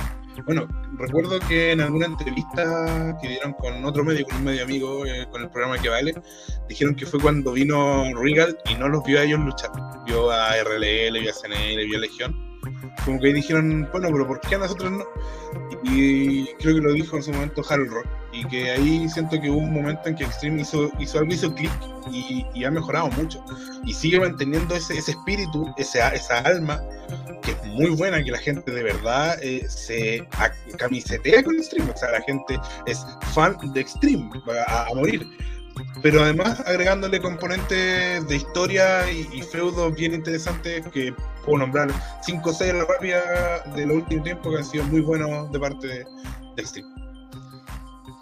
Bueno, recuerdo que en alguna entrevista que dieron con otro medio, con un medio amigo, eh, con el programa que vale, dijeron que fue cuando vino Regal y no los vio a ellos luchar. Vio a RLL, vio a CNL, vio a Legión. Como que dijeron, bueno, pero ¿por qué a nosotros no? Y creo que lo dijo en su momento Harold Rock. y que ahí siento que hubo un momento en que Extreme hizo, hizo algo, hizo clic y, ha mejorado mucho. Y sigue manteniendo ese, ese espíritu, ese, esa alma, que es muy buena, que la gente de verdad eh, se camisetea con Extreme. O sea, la gente es fan de Extreme a, morir. Pero además agregándole componentes de historia y, feudos bien interesantes que puedo nombrar 5 o 6 de la rápida de los últimos tiempos que han sido muy buenos de parte de, de Extreme.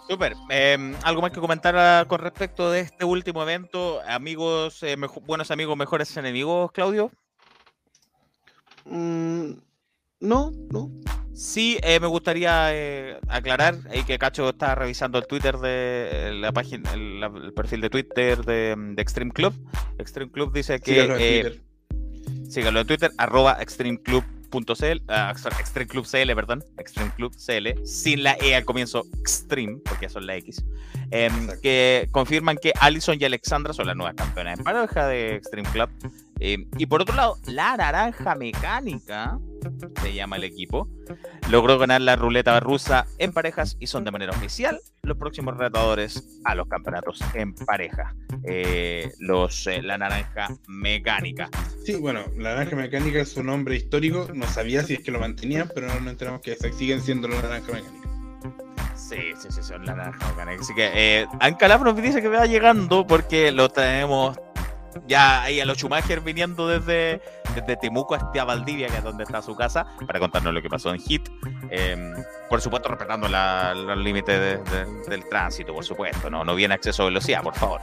Super. Em, ¿Algo más que comentar ah, con respecto de este último evento? Amigos, eh, buenos amigos, mejores enemigos, Claudio. Mm, no, no. Sí, eh, me gustaría eh, aclarar ahí que Cacho está revisando el Twitter de la página, el, perfil de Twitter de, Extreme Club. Extreme Club dice que. Síganlo en Twitter. Síganlo en Twitter, arroba Extreme Club .cl, uh, Extreme Club CL, perdón, Extreme Club CL, sin la E al comienzo, Extreme, porque son la X, em, que confirman que Allison y Alexandra son las nuevas campeonas en pareja de Extreme Club. Em, y por otro lado, la naranja mecánica, se llama el equipo, logró ganar la ruleta rusa en parejas y son de manera oficial los próximos retadores a los campeonatos en pareja. Eh, los, eh, la naranja mecánica. Sí, bueno, la naranja mecánica es su nombre histórico. No sabía si es que lo mantenían, pero no nos enteramos que siguen siendo la naranja mecánica. Sí, sí, sí, son la naranja mecánica. Así que eh, Ancalaf nos dice que va llegando porque lo tenemos ya ahí a los Schumacher viniendo desde, desde Temuco hasta Valdivia, que es donde está su casa, para contarnos lo que pasó en Hit. Em, por supuesto, respetando los límites del tránsito, por supuesto. No, no viene acceso a velocidad, por favor.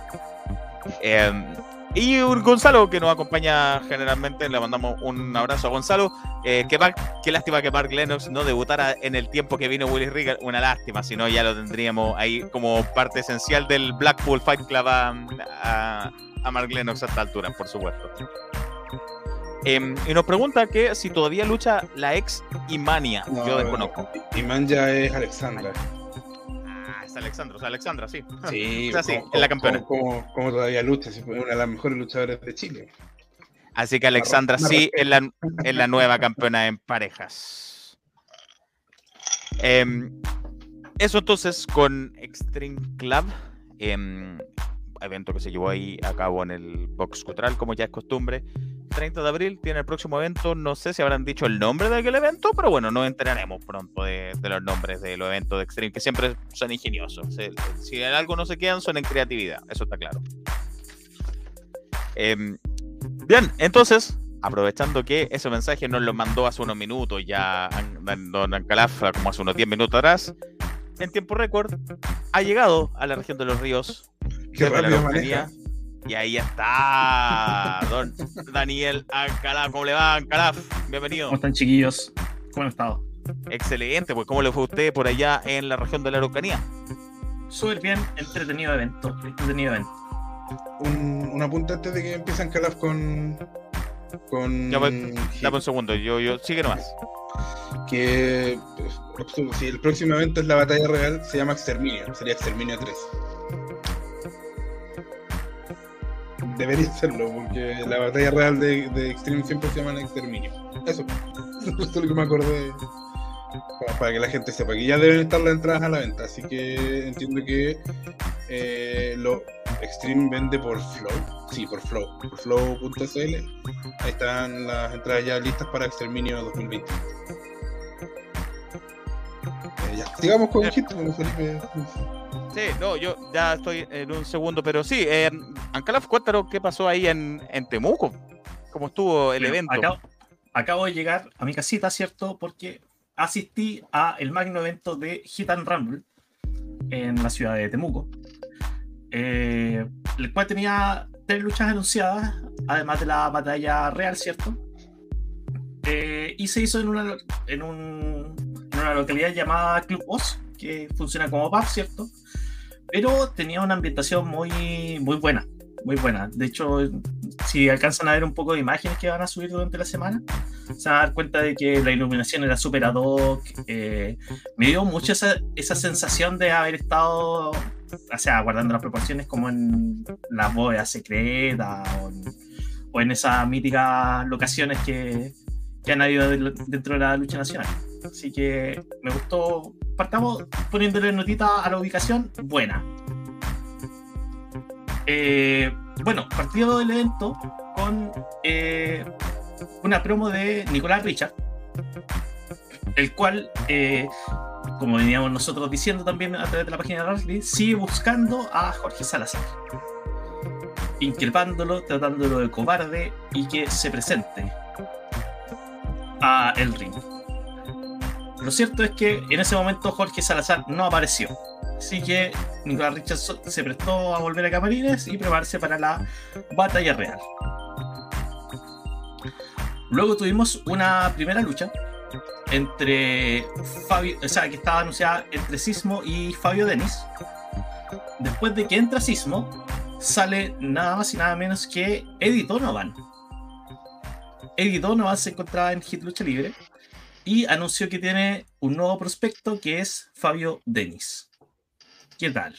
Em, y Gonzalo que nos acompaña generalmente, le mandamos un abrazo a Gonzalo. Eh, qué, lástima que Mark Lennox no debutara en el tiempo que vino Willis Regal, una lástima, si no ya lo tendríamos ahí como parte esencial del Blackpool Fight Club a Mark Lennox a esta altura, por supuesto. Em, y nos pregunta que si todavía lucha la ex Imania. Yo desconozco. Iman ya es Alexandra. Ah, es Alexandra, o sea, Alexandra, sí. Sí, es la campeona. Como, todavía lucha, es una de las mejores luchadoras de Chile. Así que Alexandra sí es la, la nueva campeona en parejas. Em, eso entonces con Extreme Club. Em, evento que se llevó ahí a cabo en el Box Cultural, como ya es costumbre. 30 de abril tiene el próximo evento. No sé si habrán dicho el nombre de aquel evento, pero bueno, nos enteraremos pronto de, los nombres de los eventos de Extreme, que siempre son ingeniosos. Si, en algo no se quedan, son en creatividad, eso está claro. Em, bien, entonces, aprovechando que ese mensaje nos lo mandó hace unos minutos, ya Don Ancalaf, como hace unos 10 minutos atrás, en tiempo récord, ha llegado a la región de los ríos Qué rápido Y ahí está, don Daniel Ancalaf. ¿Cómo le va, Ancalaf? Bienvenido. ¿Cómo están, chiquillos? ¿Cómo han estado? Excelente, pues ¿cómo le fue a usted por allá en la región de la Araucanía? Súper bien, entretenido evento, entretenido evento. Un, un apunte antes de que empiece Ancalaf con... con... Ya, pues, dame un segundo, yo, yo, sigue nomás. Que pues, si el próximo evento es la batalla real, se llama Exterminio, sería Exterminio 3. Debería serlo, porque la batalla real de, Extreme siempre se llama Exterminio. Eso, eso es lo que me acordé para, que la gente sepa que ya deben estar las entradas a la venta. Así que entiendo que eh, lo Extreme vende por Flow. Sí, por Flow, por flow.cl. Ahí están las entradas ya listas para Exterminio 2020. Eh, ya, sigamos con hit, Felipe. Sí, no, yo ya estoy en un segundo, pero sí, eh, Ancalaf, cuéntanos qué pasó ahí en, en Temuco, cómo estuvo el evento. Acabo, de llegar a mi casita, ¿cierto? Porque asistí a el magno evento de Hit and Rumble en la ciudad de Temuco, eh, el cual tenía tres luchas anunciadas, además de la batalla real, ¿cierto? Eh, y se hizo en una, en, un, una localidad llamada Club Oz, que funciona como pub, ¿cierto? pero tenía una ambientación muy, muy buena, muy buena. De hecho, si alcanzan a ver un poco de imágenes que van a subir durante la semana, se van a dar cuenta de que la iluminación era súper ad hoc. Eh, me dio mucho esa, esa, sensación de haber estado, o sea, guardando las proporciones como en las bóvedas secretas o en, o en esas míticas locaciones que, que han habido dentro de la lucha nacional. Así que me gustó. Partamos poniéndole notita a la ubicación buena. Eh, bueno, partido del evento con eh, una promo de Nicolás Richard, el cual, eh, como veníamos nosotros diciendo también a través de la página de Wrestling, sigue buscando a Jorge Salazar, increpándolo, tratándolo de cobarde y que se presente a el ring. Lo cierto es que en ese momento Jorge Salazar no apareció. Así que Nicolás Richardson se prestó a volver a Camarines y prepararse para la batalla real. Luego tuvimos una primera lucha entre Fabio, o sea, que estaba anunciada entre Sismo y Fabio Denis. Después de que entra Sismo, sale nada más y nada menos que Eddie Donovan. Eddie Donovan se encontraba en Hit Lucha Libre y anunció que tiene un nuevo prospecto que es Fabio Denis. ¿Qué tal?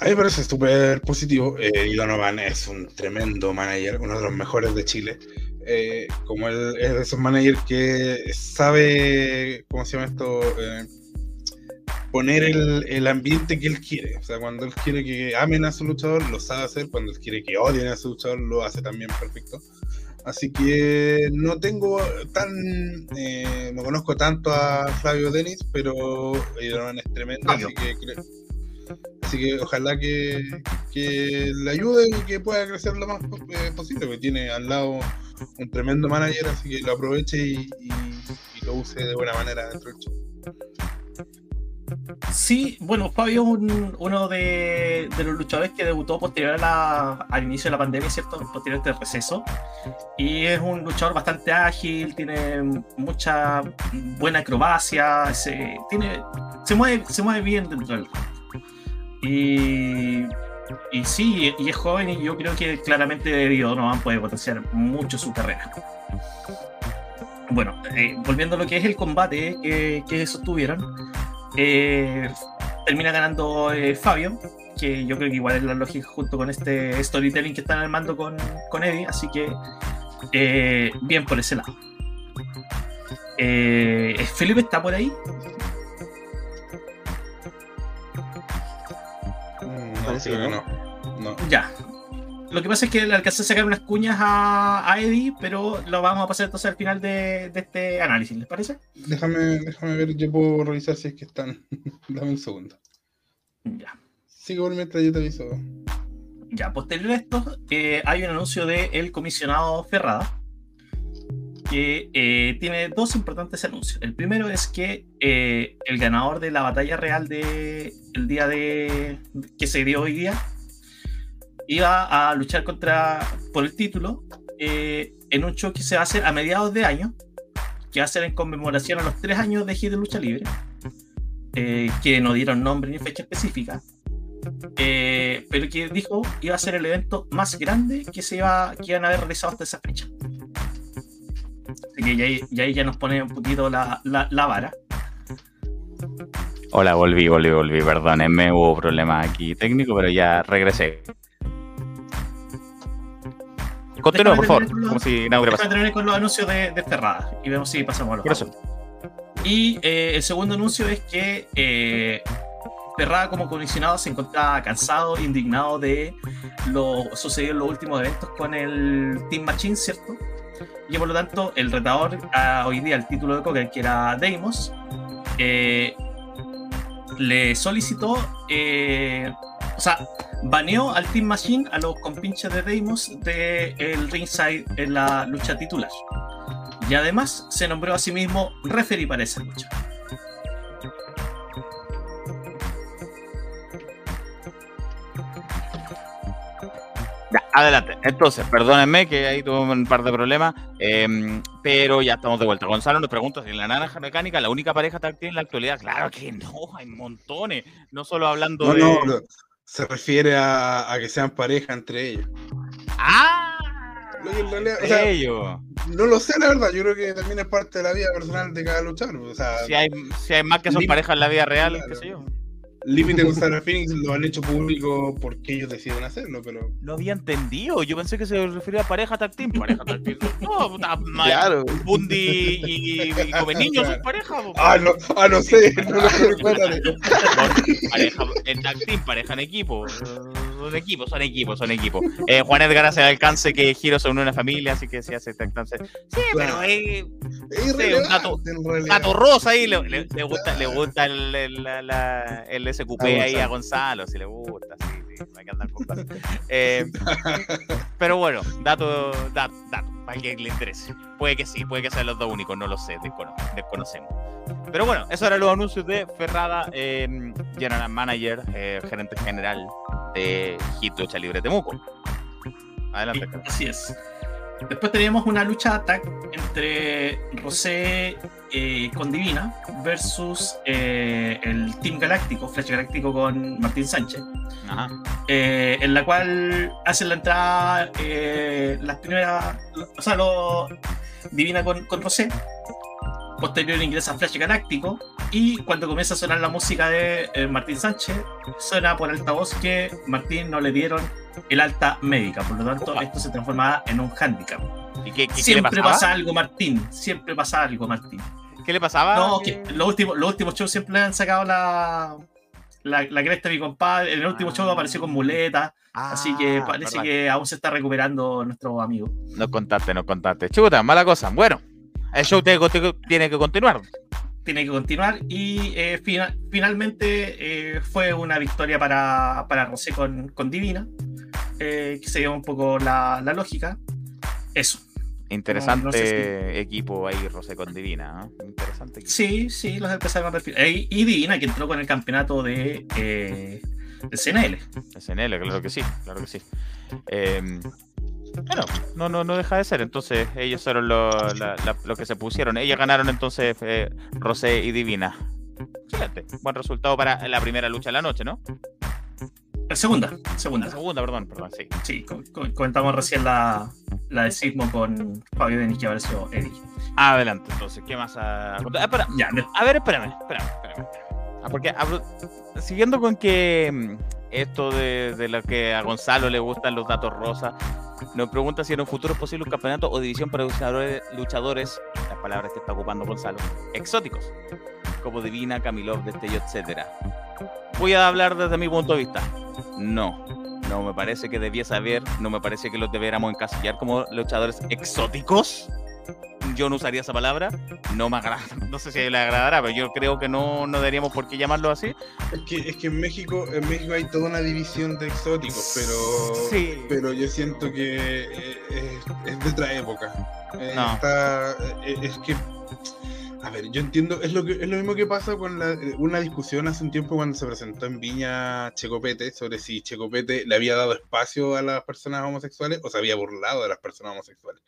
A mí me parece súper positivo. Eh, Donovan es un tremendo manager, uno de los mejores de Chile. Eh, como él es de esos que sabe, ¿cómo se llama esto? Eh, poner el, el, ambiente que él quiere. O sea, cuando él quiere que amen a su luchador, lo sabe hacer. Cuando él quiere que odien a su luchador, lo hace también perfecto. Así que no tengo tan, eh, no conozco tanto a Flavio Denis, pero Donovan es tremendo, así que creo, Así que ojalá que, que, le ayude y que pueda crecer lo más eh, posible, porque tiene al lado un tremendo manager, así que lo aproveche y, y lo use de buena manera dentro del show. Sí, bueno, Fabio es uno de, los luchadores que debutó posterior al inicio de la pandemia, ¿cierto? Posterior este receso. Y es un luchador bastante ágil, tiene mucha buena acrobacia, se, tiene, se, mueve, se mueve bien dentro del y, y sí, y es joven y yo creo que claramente debido no puede potenciar mucho su carrera. Bueno, eh, volviendo a lo que es el combate que, que sostuvieron, eh, termina ganando eh, Fabio, que yo creo que igual es la lógica junto con este storytelling que están armando con, con Eddie, así que eh, bien por ese lado. Felipe está por ahí. Mm, Parece que no. no. Ya, lo que pasa es que le alcancé a sacar unas cuñas a, Eddie, pero lo vamos a pasar entonces al final de, este análisis, ¿les parece? Déjame, déjame ver, yo puedo revisar si es que están. Dame un segundo. Ya. Sigo mientras yo te aviso. Ya, posterior a esto, eh, hay un anuncio del el comisionado Ferrada, que eh, tiene dos importantes anuncios. El primero es que eh, el ganador de la batalla real del el día de que se dio hoy día iba a luchar contra por el título eh, en un show que se va a hacer a mediados de año, que va a ser en conmemoración a los tres años de Hit de Lucha Libre, eh, que no dieron nombre ni fecha específica, eh, pero que dijo iba a ser el evento más grande que se iba, que iban a haber realizado hasta esa fecha. Así que ya, ahí ya nos pone un poquito la, la, vara. Hola, volví, volví, volví, perdónenme, hubo problemas aquí técnicos, pero ya regresé. Continúa, por favor. como si nada hubiera pasado. con los anuncios de, de Ferrada y vemos si pasamos a los Y eh, el segundo anuncio es que eh, Ferrada como comisionado se encontraba cansado, indignado de lo sucedido en los últimos eventos con el Team Machine, ¿cierto? Y por lo tanto, el retador a, hoy día, el título de Cocker, que era Deimos, eh, le solicitó eh, o sea, baneó al Team Machine, a los compinches de Deimos, del el ringside en la lucha titular. Y además se nombró a sí mismo referee para esa lucha. Ya, adelante. Entonces, perdónenme que ahí tuve un par de problemas, em, pero ya estamos de vuelta. Gonzalo nos pregunta si en la naranja mecánica la única pareja táctil en la actualidad. Claro que no, hay montones. No solo hablando de. No, se refiere a, que sean pareja entre ellos. ¡Ah! no lo sé, la verdad. Yo creo que también es parte de la vida personal de cada luchador. O sea, si, hay, si hay más que son parejas en la vida real, qué sé yo. Límite con Sarah Phoenix lo han hecho público porque ellos deciden hacerlo, pero. No había entendido. Yo pensé que se refería a pareja tag team. Pareja tag team. No, Claro. Bundy y, y, y Come Niños son pareja. Ah, no, ah, no sé, no lo recuerdo. Son pareja en tag team, pareja en equipo. Son equipos, son equipos, son equipos. Eh, Juan Edgar hace el alcance que Giro son una familia, así que se hace este alcance. Sí, pero eh, Es Sí, un realidad. Gato Rosa ahí le, le- le gusta, le gusta el, el, la- la- el SQP A ahí a Gonzalo. Si le gusta, sí, sí, hay que andar con cosas. Eh, pero bueno, dato, dato, dato, para quien le interese. Puede que sí, puede que sean los dos únicos, no lo sé, descono- desconocemos. Pero bueno, esos eran los anuncios de Ferrada, eh, General Manager, eh, gerente general de Hit Lucha Libre Temuco. Adelante. Así es. Después teníamos una lucha tag entre Rosé eh, con Divina versus eh, el Team Galáctico, Flash Galáctico con Martín Sánchez, Ajá. eh, en la cual hacen la entrada las primeras, o sea, lo, Divina con, con Rosé. Posterior ingresa Flash Galáctico y cuando comienza a sonar la música de eh, Martín Sánchez, suena por altavoz que Martín no le dieron el alta médica, por lo tanto Opa. esto se transforma en un handicap. ¿Y qué, qué- qué le Siempre pasa algo, Martín. Siempre pasa algo, Martín. ¿Qué le pasaba? No, que los últimos, los últimos shows siempre le han sacado la, la, la cresta a mi compadre. En el último Ah. show apareció con muleta. así que Ah, parece verdad. que aún se está recuperando nuestro amigo. No contaste, no contaste. Chuta, mala cosa. Bueno, el show tiene que, tiene que continuar. Tiene que continuar. Y eh, fina- finalmente eh, fue una victoria para, para Rosé con, con Divina. eh, que se dio un poco la, la lógica. Eso. Interesante No, no sé equipo ahí, Rosé con Divina. ¿eh? Interesante equipo. Sí, sí, los empezaron a perfilar. Eh, y Divina, que entró con el campeonato de, eh, de CNL. Claro que sí, claro que sí. Bueno, no, no, no deja de ser. Entonces, ellos fueron los los que se pusieron. Ellos ganaron entonces eh, Rosé y Divina. Excelente. Buen resultado para la primera lucha de la noche, ¿no? Segunda, segunda. La segunda, perdón, perdón, sí. Sí, co- co- comentamos recién la, la de Sigmo con Fabio Denis que apareció Eddie. Adelante, entonces, ¿qué más? a contar? Ah, espera, Ya, A ver, espérame, espérame, espérame. Ah, porque hablo- siguiendo con que mm, esto de, de lo que a Gonzalo le gustan los datos rosas, nos pregunta si en un futuro es posible un campeonato o división para luchadores, luchadores, las palabras que está ocupando Gonzalo, exóticos, como Divina, Camilov, Destello, etcétera. Voy a hablar desde mi punto de vista. No, no me parece que debiese haber, no me parece que los debiéramos encasillar como luchadores exóticos. Yo no usaría esa palabra, no me agrada, no sé si le agradará, pero yo creo que no, no deberíamos por qué llamarlo así. Es que, es que en México, en México hay toda una división de exóticos, pero, Sí. pero yo siento que eh, es, es de otra época. Eh, No. está- eh, es que, a ver, yo entiendo, es lo que es lo mismo que pasa con la- una discusión hace un tiempo cuando se presentó en Viña Checopete sobre si Checopete le había dado espacio a las personas homosexuales o se había burlado de las personas homosexuales.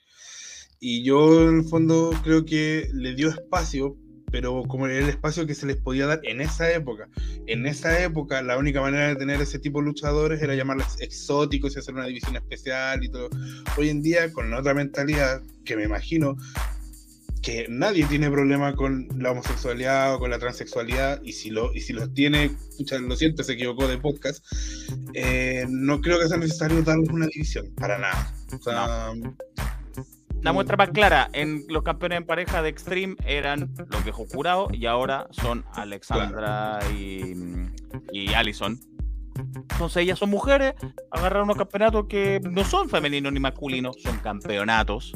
Y yo en el fondo creo que le dio espacio, pero como era el espacio que se les podía dar en esa época. En esa época la única manera de tener ese tipo de luchadores era llamarlos exóticos y hacer una división especial y todo. Hoy en día, con otra mentalidad, que me imagino que nadie tiene problema con la homosexualidad o con la transexualidad, y si lo, y si los tiene, pucha, lo siento, se equivocó de podcast, eh, no creo que sea necesario darles una división, para nada. O sea, La muestra más clara, en los campeones en pareja de Extreme eran los viejos jurados y ahora son Alexandra y, y Allison. Entonces ellas son mujeres, agarraron unos campeonatos que no son femeninos ni masculinos, son campeonatos.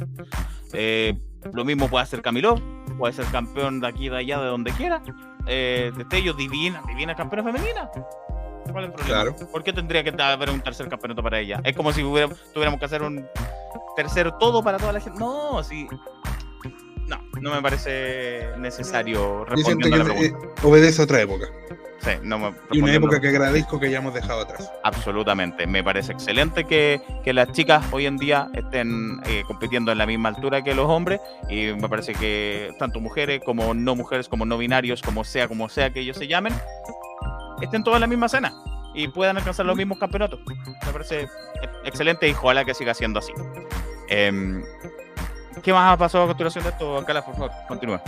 Eh, lo mismo puede hacer Camilo, puede ser campeón de aquí, de allá, de donde quiera. Eh, Destello, divina, divina campeona femenina. ¿Cuál es el problema? Claro. ¿Por qué tendría que haber un tercer campeonato para ella? Es como si hubiera- tuviéramos que hacer un tercero todo para toda la gente. No, sí. No, no me parece necesario respondiendo a la eh, pregunta. obedece a otra época. Sí, no me- Y una época que agradezco que hayamos dejado atrás. Absolutamente. Me parece excelente que, que las chicas hoy en día estén eh, compitiendo en la misma altura que los hombres y me parece que tanto mujeres como no mujeres, como no binarios, como sea, como sea que ellos se llamen, estén todos en la misma cena y puedan alcanzar los mismos campeonatos. Me parece e- excelente y ojalá que siga siendo así. Em, ¿Qué más ha pasado a continuación de esto, Cala, por favor? Continúa.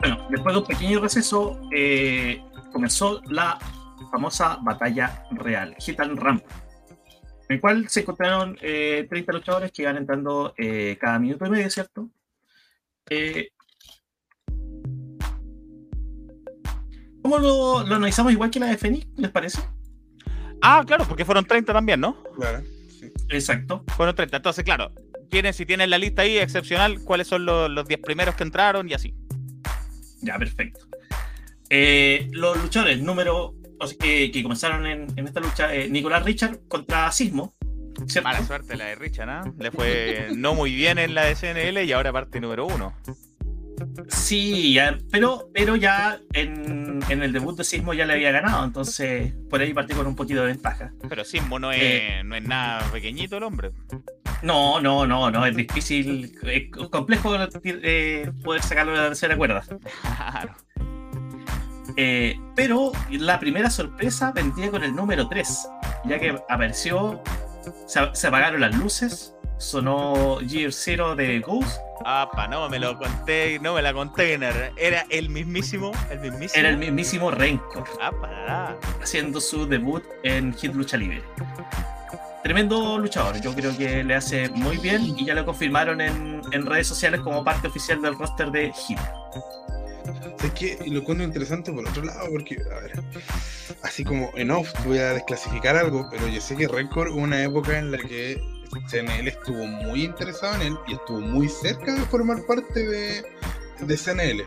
Bueno, después de un pequeño receso, eh, comenzó la famosa batalla real, and Run, en el cual se encontraron 30 luchadores que iban entrando cada minuto y medio, ¿cierto? ¿Cómo lo, lo, analizamos igual que la de Fenix? ¿Les parece? Ah, claro, porque fueron 30 también, ¿no? Claro. Exacto. Fueron 30. Entonces, claro, tienen, si tienen la lista ahí excepcional, cuáles son los, los 10 primeros que entraron y así. Ya, perfecto. Eh, los luchadores, número que, que comenzaron en, en, esta lucha, eh, Nicolás Richard contra Sismo. ¿cierto? Mala suerte la de Richard, ¿no? Le fue no muy bien en la de CNL y ahora parte número uno. Sí, ya, pero, pero ya en, en, el debut de Sismo ya le había ganado, entonces por ahí partí con un poquito de ventaja. Pero Sismo no es, eh, no es nada pequeñito el hombre. No, no, no, no, es difícil, es complejo eh, poder sacarlo de la tercera cuerda. Claro. Eh, pero la primera sorpresa vendía con el número 3, ya que apareció, se, se apagaron las luces, sonó Year Zero de Ghost. Apa, no me lo conté, no me la conté, era el mismísimo, el mismísimo. Era el mismísimo Rencor. Apa, haciendo su debut en Hit Lucha Libre. Tremendo luchador, yo creo que le hace muy bien y ya lo confirmaron en, en redes sociales como parte oficial del roster de Hit. Es que lo encuentro interesante por otro lado, porque, a ver, así como en off voy a desclasificar algo, pero yo sé que Rencor hubo una época en la que CNL estuvo muy interesado en él y estuvo muy cerca de formar parte de, de CNL.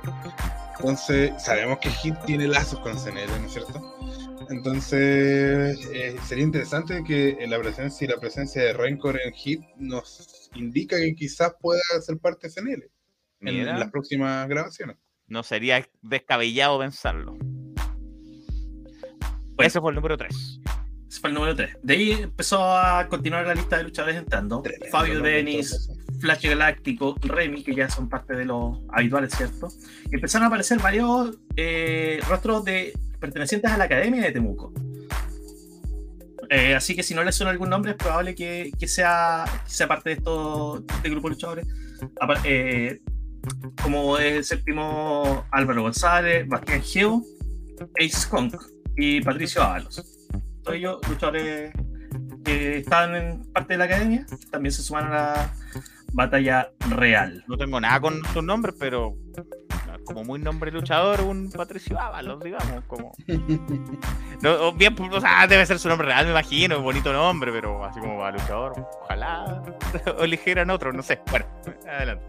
Entonces, sabemos que Hit tiene lazos con CNL, ¿no es cierto? Entonces, eh, sería interesante que la presencia y la presencia de Rencor en Hit nos indica que quizás pueda ser parte de CNL en, las próximas grabaciones. No sería descabellado pensarlo. Ese fue el número 3. Ese fue el número 3. De ahí empezó a continuar la lista de luchadores entrando. Fabio Denis, Flash Galáctico, Remy, que ya son parte de los habituales, ¿cierto? Y empezaron a aparecer varios eh, rostros de pertenecientes a la Academia de Temuco. Eh, así que si no les suena algún nombre, es probable que, que sea, que sea parte de estos de este grupo de luchadores. Eh, como es el séptimo Álvaro González, Bastián Geo, Ace Kong y Patricio Ábalos todos ellos luchadores que estaban en parte de la academia, también se suman a la batalla real. No tengo nada con sus nombres, pero como muy nombre luchador, un Patricio Ábalos, digamos, como. No, bien, o sea, debe ser su nombre real, me imagino, un bonito nombre, pero así como va luchador, ojalá o eligieran otro, no sé. Bueno, adelante.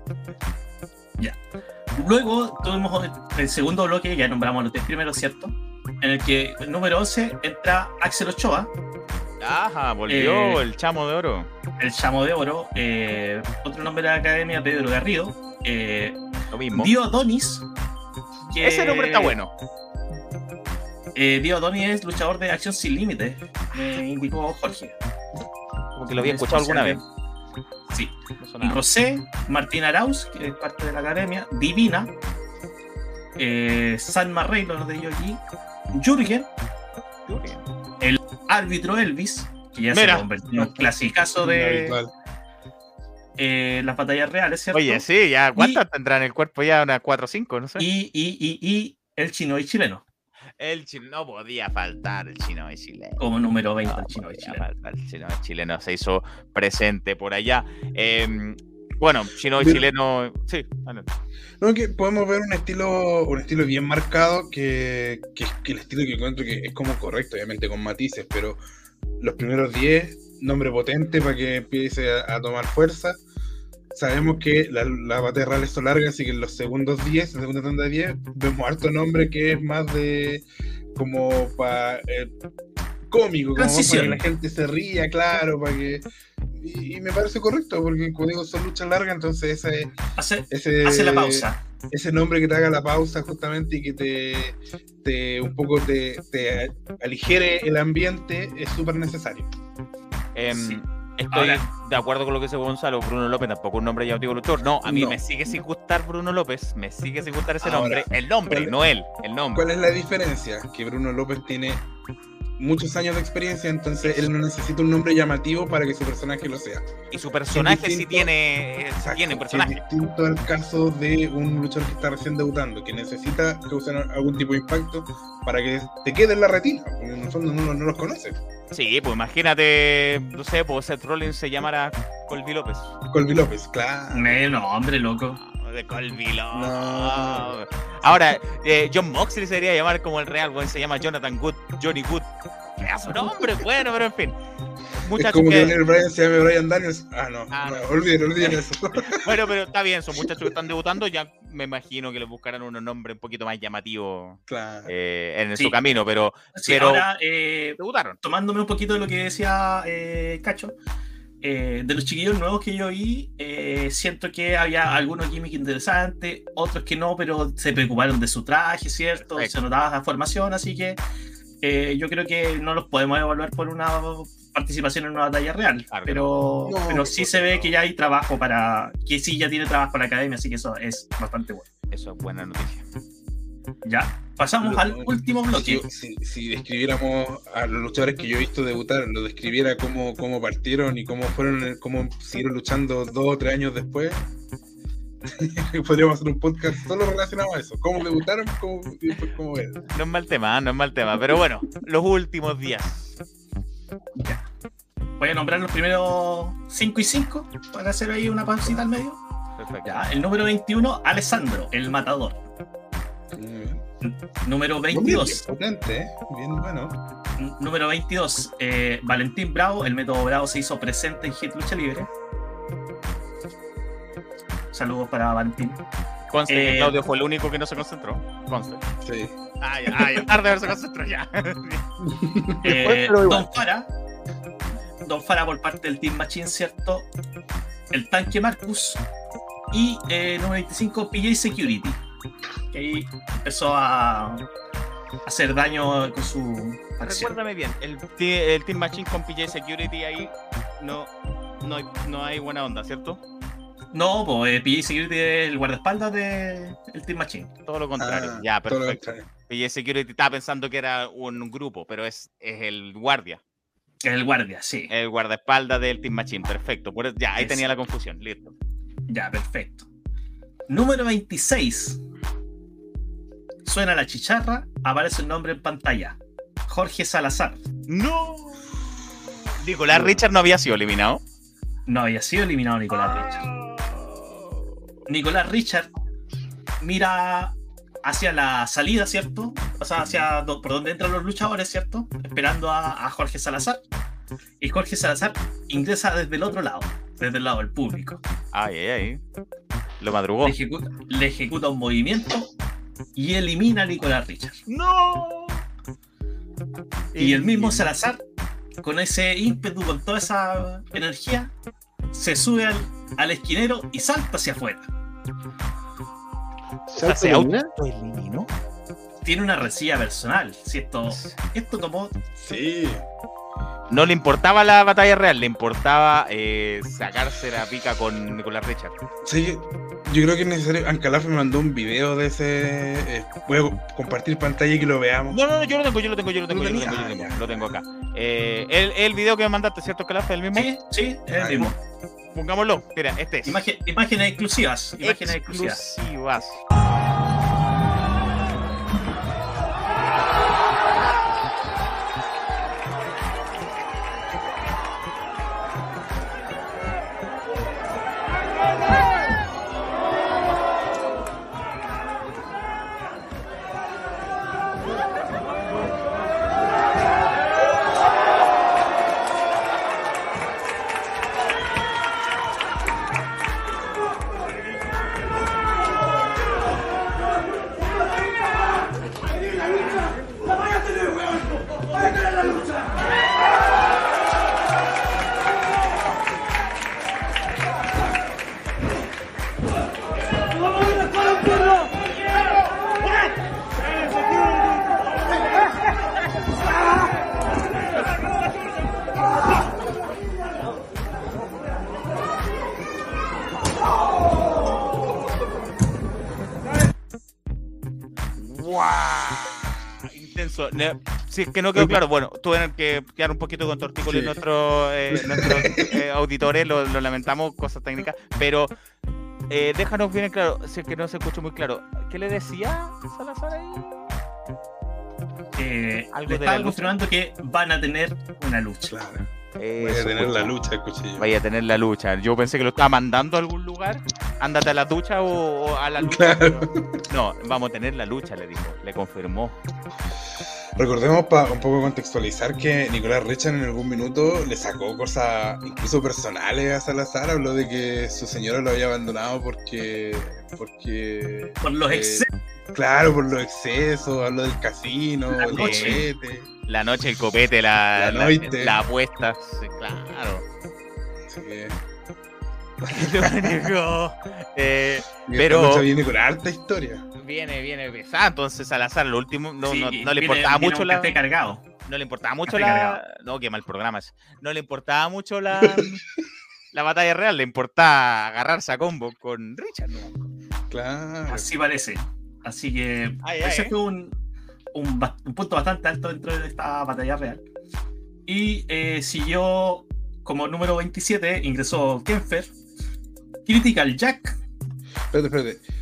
Ya. Luego tuvimos el segundo bloque, ya nombramos los tres primeros, ¿cierto? En el que el número 11 entra Axel Ochoa. Ajá, volvió eh, el chamo de oro. El chamo de oro. Eh, otro nombre de la academia, Pedro Garrido. Eh, Lo mismo. Dio Donis. Ese nombre está bueno. Dio Donis es luchador de Acción Sin Límites, me indicó Jorge. Como que lo había escuchado alguna vez. Sí. Rosé, Martín Arauz, que es parte de la academia, Divina, San Marrey, lo de ellos allí, Jürgen, el árbitro Elvis, que ya se convirtió en un clasicazo de eh, las batallas reales, ¿cierto? Oye, sí, ya, ¿cuántas tendrán en el cuerpo? Ya unas 4 o 5, no sé. Y, y, y, y el chino y chileno. El chino, no podía faltar el chino y chileno. Como número 20 el chino y chileno. el chino y chileno se hizo presente por allá. Eh, bueno, chino y chileno, sí. No, que podemos ver un estilo, un estilo bien marcado que, que, el estilo que encuentro que es como correcto, obviamente con matices, pero los primeros 10, nombre potente para que empiece a, tomar fuerza. Sabemos que la, la batalla real es larga, así que en los segundos 10, en la segunda tanda de 10, vemos harto nombre que es más de como para eh, cómico, como para que la gente se ría, claro, para que y, me parece correcto, porque como digo, son luchas largas, entonces ese, hace, ese, hace la pausa. Ese nombre que te haga la pausa justamente y que te, te un poco te, te, aligere el ambiente es súper necesario. Em, estoy de acuerdo con lo que dice Gonzalo. Bruno López tampoco un nombre llamativo luchador. No, a mí me sigue sin gustar Bruno López. Me sigue sin gustar ese nombre. El nombre, no él. El nombre. ¿Cuál es la diferencia? Que Bruno López tiene muchos años de experiencia, entonces él no necesita un nombre llamativo para que su personaje lo sea. Y su personaje sí tiene, Exacto, tiene que personaje. Es distinto al caso de un luchador que está recién debutando, que necesita causar algún tipo de impacto para que te quede en la retina, porque en el fondo no, no los conoce. Sí, pues imagínate, no sé, pues Seth Rollins se llamara Colby López. Colby López, claro. Me- No, hombre, loco. De Colby López. No. Ahora, eh, John Moxley se debería llamar como el real, weón, se llama Jonathan Good, Johnny Good. ¿Qué es su nombre? Bueno, pero en fin. Es Muchachos como que Daniel Bryan se llame Brian Daniels. Ah, no, Ah, no, no. olviden, olviden eso. bueno, pero está bien, son muchachos que están debutando, ya me imagino que les buscarán unos nombres un poquito más llamativos claro. eh, en Sí. su camino, pero Sí, Pero- ahora, eh, debutaron. tomándome un poquito de lo que decía eh, Cacho, eh, de los chiquillos nuevos que yo vi, eh, siento que había algunos gimmicks interesantes, otros que no, pero se preocuparon de su traje, ¿cierto? Perfecto. Se notaba la formación, así que eh, yo creo que no los podemos evaluar por una participación en una batalla real, Claro que pero, no. No, pero sí se ve supuesto. que ya hay trabajo para, que sí ya tiene trabajo la academia, así que eso es bastante bueno. Eso es buena noticia. Ya, pasamos Lo- al último bloque. Si, si- si describiéramos a los luchadores que yo he visto debutar, lo describiera cómo, cómo partieron y cómo fueron, cómo siguieron luchando dos o tres años después, podríamos hacer un podcast solo relacionado a eso. Cómo debutaron cómo, y después cómo ven. No es mal tema, no es mal tema, pero bueno, los últimos días. Voy a nombrar los primeros 5 y 5 para hacer ahí una pausita al medio. Perfecto. Ya, el número 21, Alessandro, el matador. Número Muy 22, bien, potente, ¿eh? bien bueno. número 22, eh, Valentín Bravo, el método Bravo se hizo presente en Hit Lucha Libre. Saludos para Valentín. Conste que Eh, Claudio fue el único que no se concentró. Conste. Sí. Ah, ya, ah, ya, tarde, pero se concentró ya. Eh. Don Fara, Don Fara por parte del Team Machine, ¿cierto? El tanque Marcus y eh, número 25, PJ Security. Que ahí empezó a hacer daño con su acción. Recuérdame bien, el, el Team Machine con PJ Security ahí no, no, hay, no hay buena onda, ¿cierto? No, pues eh, PJ Security es el guardaespaldas del Team Machine. Todo lo contrario. Ah, ya, perfecto. PJ Security estaba pensando que era un grupo, pero es, es el guardia, Es el guardia, sí. el guardaespaldas del Team Machine. Perfecto. Por, ya, ahí Es- tenía la confusión. Listo. Ya, perfecto. Número 26. Suena la chicharra, aparece el nombre en pantalla. Jorge Salazar. ¡No! Nicolás Richard no había sido eliminado. No había sido eliminado Nicolás Richard. Nicolás Richard mira hacia la salida, ¿cierto? O sea, hacia do- por donde entran los luchadores, ¿cierto? Esperando a, a Jorge Salazar. Y Jorge Salazar ingresa desde el otro lado, desde el lado del público. Ay, ay, ay. Lo madrugó. Le ejecuta, le ejecuta un movimiento y elimina a Nicolás Richard. ¡No! Y el mismo Salazar, con ese ímpetu, con toda esa energía, se sube al, al esquinero y salta hacia afuera. O sea, ¿Salto se autoeliminó. Tiene una resilla personal. Si esto, esto tomó Sí. No le importaba la batalla real, le importaba eh, sacarse la pica con Nicolás Richard. Sí, yo creo que es necesario. Ancalaf me mandó un video de ese. eh, voy a compartir pantalla y que lo veamos. No, no, no, yo lo tengo, yo lo tengo, yo lo tengo, ¿Lo yo lo tengo, yo lo tengo, Ah, lo tengo acá. Eh, el, el video que me mandaste, ¿cierto, Calaf? ¿El mismo? Sí, sí, es el mismo. Pongámoslo. Mira, este es. Imagen- imágenes exclusivas. Imágenes exclusivas. exclusivas. Si es que no quedó claro, bueno, tuvieron que quedar un poquito con tortícolis Sí. nuestros, eh, nuestros eh, auditores, lo, lo lamentamos, cosas técnicas, pero eh, déjanos bien en claro, si es que no se escuchó muy claro, ¿qué le decía Salazar ahí? Eh, Algo le de la estaba confirmando que van a tener una lucha. Claro. Eh, Voy a tener la lucha, el cuchillo. Vaya a tener la lucha. Yo pensé que lo estaba mandando a algún lugar. Ándate a la ducha o, o a la lucha. Claro. No, vamos a tener la lucha, le dijo. Le confirmó. Recordemos para un poco contextualizar que Nicolás Richard en algún minuto le sacó cosas incluso personales a Salazar, habló de que su señora lo había abandonado porque porque Por los Eh, excesos. claro, por los excesos, habló del casino, La el noche. copete. La noche, el copete, la, La la, apuesta. Sí, claro. Así que Lo único, eh, Pero- viene con harta historia. Viene, viene pesada. Entonces Salazar, lo último, no, Sí, no, no le importaba viene mucho la. café cargado. No le importaba mucho la. cargado. No, qué mal programas. No le importaba mucho la. la batalla real. Le importaba agarrarse a combo con Richard. ¿no? Claro. Así parece. Así que Ay, ese ay. fue un, un punto bastante alto dentro de esta batalla real. Y eh, siguió como número 27, ingresó Kenfer, Critical Jack, Espérate, espérate.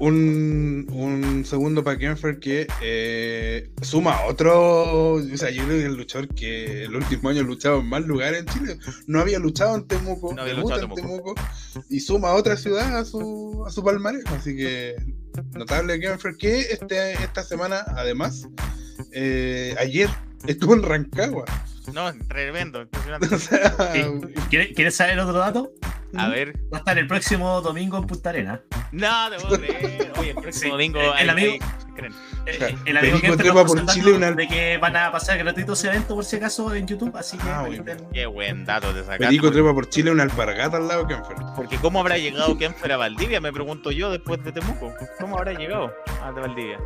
Un, un segundo para Kenfer que eh, suma otro. O sea, yo creo que el luchador que el último año ha luchado en más lugares en Chile. No había luchado en Temuco. No había luchado en en Temuco. Y suma otra ciudad a su, a su palmarés. Así que notable Kenfer que este, esta semana, además, eh, ayer estuvo en Rancagua. No, tremendo. impresionante. O sea, Sí. ¿Quieres, quieres saber otro dato? A ver. Va a estar el próximo domingo en Punta Arena. No, te puedo creer. Oye, el próximo Sí, domingo. el amigo- creen. El amigo por Chile una- de que van a pasar gratuito ese evento por si acaso en YouTube, así que Ah, bueno. Qué buen dato te sacaste. Perico porque- trepa por Chile una alpargata al lado de Kenfer. Porque ¿cómo habrá llegado Kenfer a Valdivia? Me pregunto yo después de Temuco. ¿Cómo habrá llegado a de Valdivia?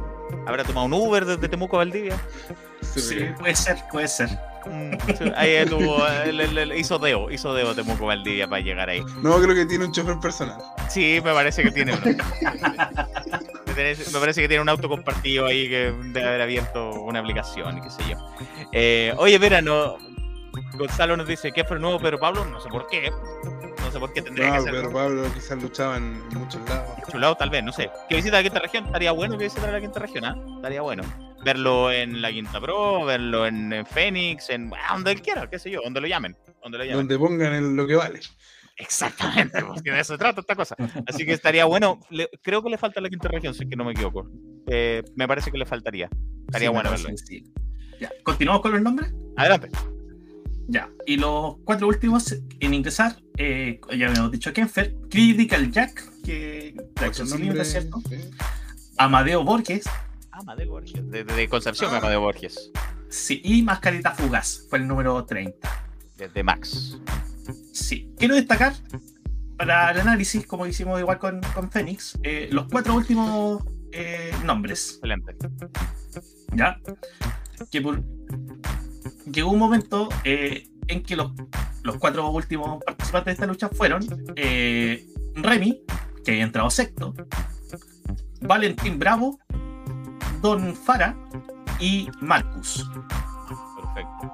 ¿Habrá tomado un Uber desde Temuco a Valdivia? Sí, puede ser, puede ser. Mm, ahí estuvo, él- él- él hizo deo, hizo deo Temuco Valdivia para llegar ahí. No, creo que tiene un chofer personal. Sí, me parece que tiene uno. Me parece- que tiene un auto compartido ahí que debe haber abierto una aplicación y qué sé yo. Eh, oye, Vera, no, Gonzalo nos dice que fue nuevo Pedro Pablo, no sé por qué. No sé por qué tendría que No, ser. Pedro Pablo quizás luchaba en muchos lados. Chulado, tal vez, no sé. Que visita la quinta región, estaría bueno que visitara la quinta región, ¿ah? Estaría bueno. Verlo en la quinta pro, verlo en, en Phoenix, en ah, donde él quiera, qué sé yo, donde lo llamen. Donde lo llamen. Donde pongan el- lo que vale. Exactamente, porque de eso trata esta cosa. Así que estaría bueno. le- creo que le falta la quinta región, si es que no me equivoco. Eh, me parece que le faltaría. Estaría Sí, bueno verlo. sí. Ya, ¿Continuamos con los nombres? Adelante. Ya, y los cuatro últimos en ingresar, eh, ya habíamos dicho Kenfer, Critical Jack, que límites, nombre, ¿cierto? sí. Amadeo Borges, Amadeo Borges. De, de Concepción, Ah. Amadeo Borges. sí, y Mascarita Fugaz, fue el número 30. Desde Max. Sí, quiero destacar para el análisis, como hicimos igual con, con Fénix, eh, los cuatro últimos eh, nombres, Excelente. ¿ya? Que por- llegó un momento eh, en que los, los cuatro últimos participantes de esta lucha fueron eh, Remy, que había entrado sexto, Valentín Bravo, Don Fara y Marcus. Perfecto.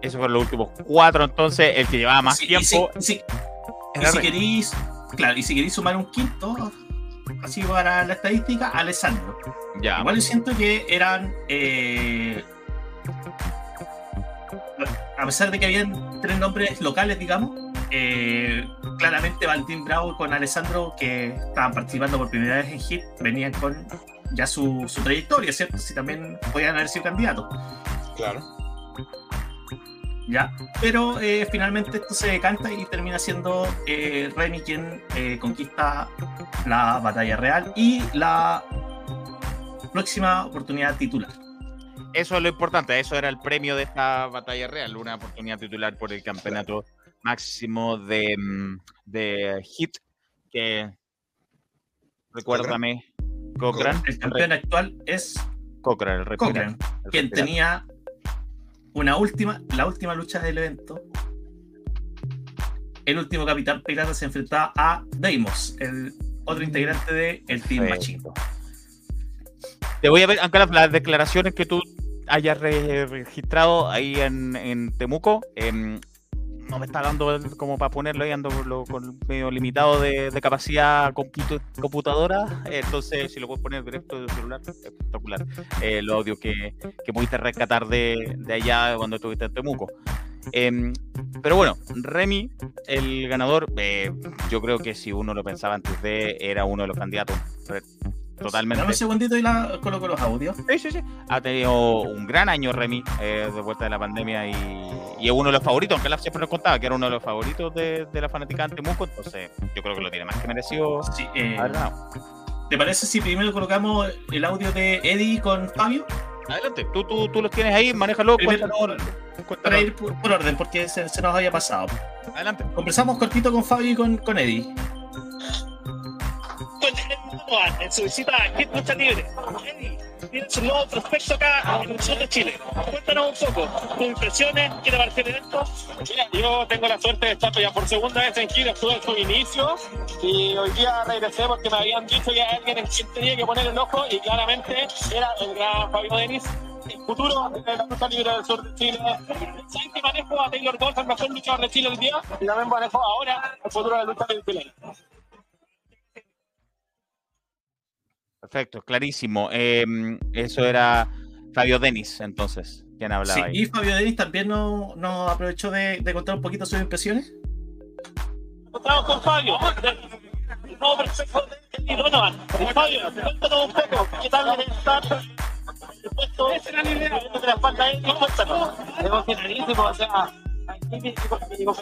Esos fueron los últimos cuatro, entonces. El que llevaba más Sí, tiempo. y si- y si queréis, claro, y si queréis sumar un quinto, así para la estadística, Alessandro. Ya. Igual yo siento que eran. eh, a pesar de que habían tres nombres locales, digamos, eh, claramente Valentín Bravo con Alessandro, que estaban participando por primera vez en HIT, venían con ya su, su trayectoria, ¿cierto? Si también podían haber sido candidatos. Claro. ¿Ya? Pero eh, finalmente esto se decanta y termina siendo eh, Remy quien eh, conquista la batalla real y la próxima oportunidad titular. Eso es lo importante, eso era el premio de esta batalla real, una oportunidad titular por el campeonato máximo de, mm, de Hit, que recuérdame, Cochran, El campeón actual es Cochran, el Cochran, quien tenía una última, la última lucha del evento. El último capitán pirata se enfrentaba a Deimos, el otro integrante de el Team Machine. Te voy a ver, Ancalaf, las declaraciones que tú hayas re- registrado ahí en, en Temuco. em, no me está dando como para ponerlo ahí, ando lo- con medio limitado de, capacidad computadora. Entonces, si lo puedes poner directo de celular, espectacular. Eh, los audios que, que pudiste rescatar de, de allá cuando estuviste en Temuco. Em, pero bueno, Remy, el ganador, eh, yo creo que si uno lo pensaba antes de, era uno de los candidatos. Totalmente. Dame un segundito y la coloco los audios. Sí, sí, sí. Ha tenido un gran año Remy eh, de vuelta de la pandemia y, y es uno de los favoritos, aunque la siempre nos contaba que era uno de los favoritos de, de la fanática de Temuco, entonces yo creo que lo tiene más que merecido. Sí, eh. ¿Te parece si primero colocamos el audio de Eddie con Fabio? Adelante, tú, tú, tú los tienes ahí, manéjalo, Primero, cuéntanos. para ir por, por orden, porque se, se nos había pasado. Adelante. Conversamos cortito con Fabio y con, con Eddie. En su visita a Kit Lucha Libre. Eddie, tienes un nuevo prospecto acá en el sur de Chile. Cuéntanos un poco tus impresiones, qué te pareció el evento. Mira, yo tengo la suerte de estar ya por segunda vez en Chile, estuve en su inicio y hoy día regresé porque me habían dicho que alguien en quien tenía que poner el ojo y claramente era el gran Fabio Denis, el futuro de la lucha libre del sur de Chile. ¿Saben que manejo a Taylor Golf, el mejor luchador de Chile hoy día? Y también manejo ahora el futuro de la lucha libre chilena. Perfecto, clarísimo. Eh, eso era Fabio Denis, entonces, quien hablaba Sí, ahí. y Fabio Denis también nos no aprovechó de, de contar un poquito sus impresiones. Encontramos con Fabio, prospecto de Eddie Donovan. Y Fabio, cuéntanos un poco, ¿qué tal estar el puesto ese era la idea, de la espalda Eddie? Cuéntanos. emocionadísimo, o sea, aquí mi compañero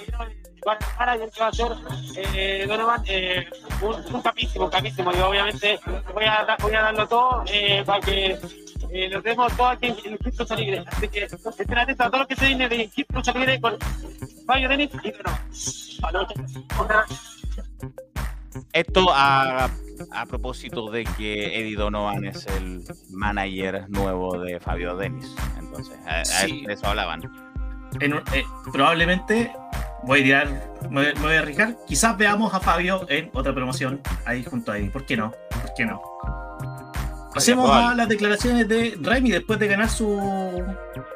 Y va a ser eh, Donovan, eh, un, un capísimo, un capísimo. Yo obviamente voy a, voy a darlo todo eh, para que eh, lo demos todo aquí en el Kit Lucha Libre. Así que estén atentos a todo lo que se viene de Kit Lucha Libre con Fabio Denis y Donovan. Esto a, a propósito de que Eddie Donovan es el manager nuevo de Fabio Denis. Entonces, a- Sí. de eso hablaban. En eh, probablemente voy a tirar, me, voy- me voy a arriesgar. Quizás veamos a Fabio en otra promoción ahí junto a Eddie. ¿Por qué no? ¿Por qué no? Pasemos a las declaraciones de Remy después de ganar su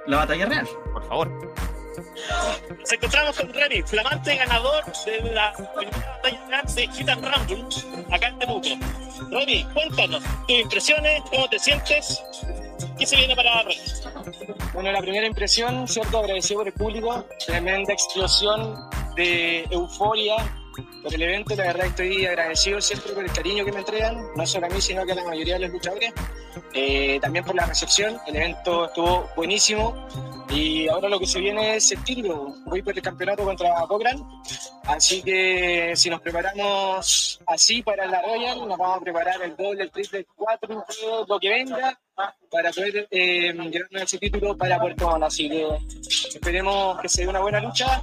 la batalla real. Por favor. Nos encontramos con Remy, flamante ganador de la primera batalla real de Hit and Rumble acá en Temuco. Remy, cuéntanos tus impresiones, cómo te sientes, qué se viene para Remy. Bueno, la primera impresión, ¿cierto? Agradecido por el público, tremenda explosión de euforia por el evento. La verdad estoy agradecido siempre por el cariño que me entregan, no solo a mí, sino que a la mayoría de los luchadores. Eh, también por la recepción, el evento estuvo buenísimo. Y ahora lo que se viene es título. Voy por el campeonato contra Cochrane. Así que si nos preparamos así para la Royal, nos vamos a preparar el doble, el triple, el cuatro, lo que venga para poder eh, llevarnos ese título para Puerto Montt. Así que esperemos que se dé una buena lucha.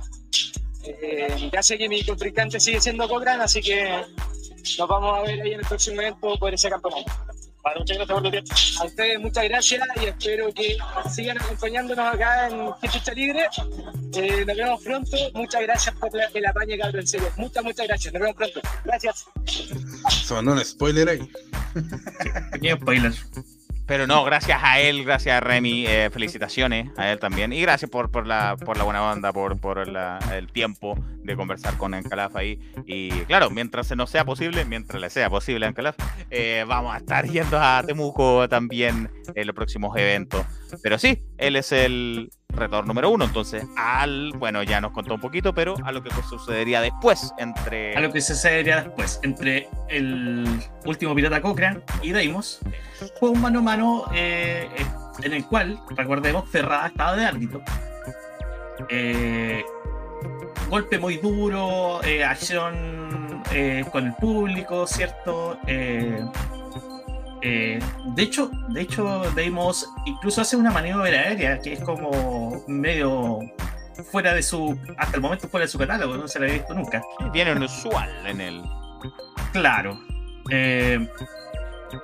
Eh, ya sé que mi contrincante sigue siendo Cochrane, así que nos vamos a ver ahí en el próximo evento por ese campeonato. Vale, muchas gracias por tu tiempo. A ustedes muchas gracias y espero que sigan acompañándonos acá en Lucha Libre. Eh, nos vemos pronto. Muchas gracias por la- el apañe, cabrón. En serio. Muchas, muchas gracias. Nos vemos pronto. Gracias. Se mandó un spoiler ahí. Pequeño spoiler. Pero no, gracias a él, gracias a Remy, eh, felicitaciones a él también. Y gracias por, por, la, por la buena onda, por, por la- el tiempo de conversar con Encalaf ahí. Y claro, mientras nos sea posible, mientras le sea posible a Encalaf, eh, vamos a estar yendo a Temuco también en los próximos eventos. Pero sí, él es el retorno número uno. Entonces, al, bueno, ya nos contó un poquito, pero a lo que sucedería después entre... A lo que sucedería después entre el último pirata Cochrane y Deimos fue un mano a mano eh, eh, en el cual, recordemos, Ferrada estaba de árbitro. Eh, golpe muy duro, eh, acción eh, con el público, ¿cierto? Eh, de hecho, de hecho, Deimos incluso hace una maniobra aérea que es como medio fuera de su, hasta el momento fuera de su catálogo, no se la había visto nunca. Viene inusual en el... Claro. Eh,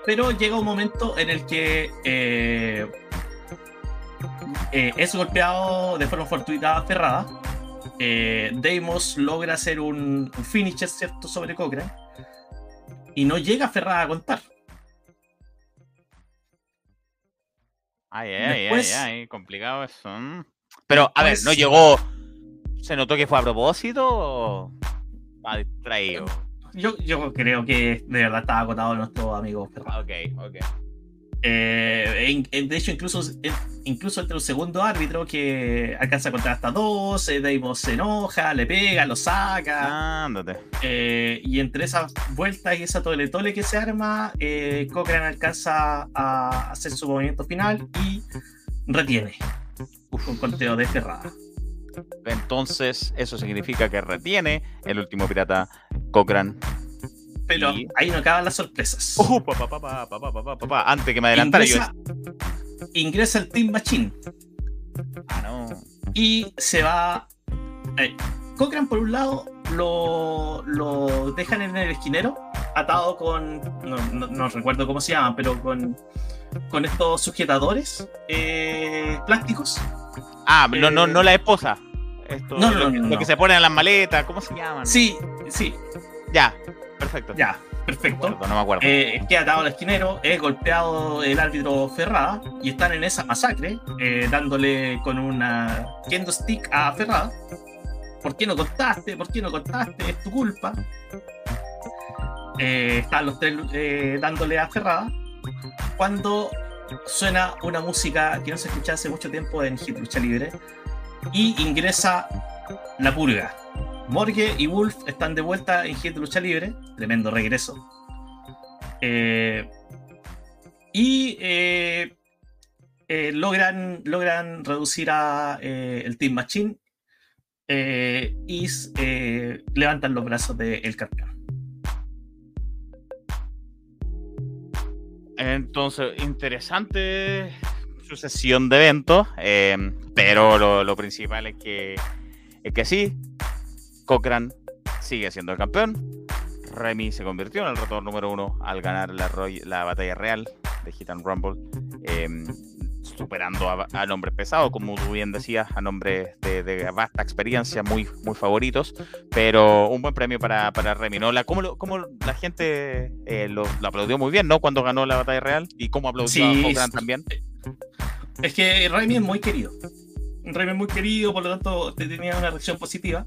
pero llega un momento en el que eh, es golpeado de forma fortuita a Ferrada. Deimos logra hacer un, un finisher cierto sobre Cochrane y no llega Ferrada a contar. Ay, ay, Después- ay, ay, complicado eso. mm. Pero, a ver, ¿no llegó? ¿Se notó que fue a propósito o va distraído? Yo, yo creo que de verdad estaba agotado nuestro amigo. Ok, ok. Eh, de hecho, incluso, incluso entre un segundo árbitro que alcanza a contar hasta dos, eh, Deimos se enoja, le pega, lo saca. Ándate. eh, y entre esas vueltas y esa tole tole que se arma, eh, Cochran alcanza a hacer su movimiento final y retiene un conteo de Ferrada. Entonces, eso significa que retiene el último pirata Cochrane pero y... ahí no acaban las sorpresas. Uh, pa, pa, pa, Antes que me adelantara ingresa, yo. Ingresa el Team Machine. Ah, no. Y se va. Eh, Cochran, por un lado, lo, lo, dejan en el esquinero, atado con. No, no, no recuerdo cómo se llaman, pero con, con estos sujetadores eh, plásticos. Ah, eh, no, no, eh, no la esposa. Esto, no, no, lo, no, lo que se ponen en las maletas, ¿cómo se llaman? Sí, sí. Ya perfecto. ya, No perfecto. acuerdo, no me acuerdo. Eh, queda atado al esquinero, es golpeado el árbitro Ferrada y están en esa masacre, eh, dándole con una kendo stick a Ferrada. ¿Por qué no contaste? ¿Por qué no contaste? Es tu culpa. Eh, están los tres eh, dándole a Ferrada. Cuando suena una música que no se escucha hace mucho tiempo en Hit Lucha Libre y ingresa la purga. Morgue y Wolf están de vuelta en Hit Lucha Libre. Tremendo regreso. Eh, y eh, eh, logran, logran reducir a el Team Machine y levantan los brazos del campeón. Entonces, interesante sucesión de eventos, pero lo, lo principal es que, es que sí, Cochrane sigue siendo el campeón. Remy se convirtió en el rotor número uno al ganar la, Roy- la batalla real de Hit and Rumble, eh, superando a, a nombres pesados, como tú bien decías, a nombres de, de vasta experiencia, muy, muy favoritos, pero un buen premio para, para Remy, ¿no? La, cómo la gente eh, lo, lo aplaudió muy bien, ¿no? Cuando ganó la batalla real y cómo aplaudió Sí, a Cochrane sí. también. Es que Remy es muy querido. Remy es muy querido, por lo tanto te- tenía una reacción positiva.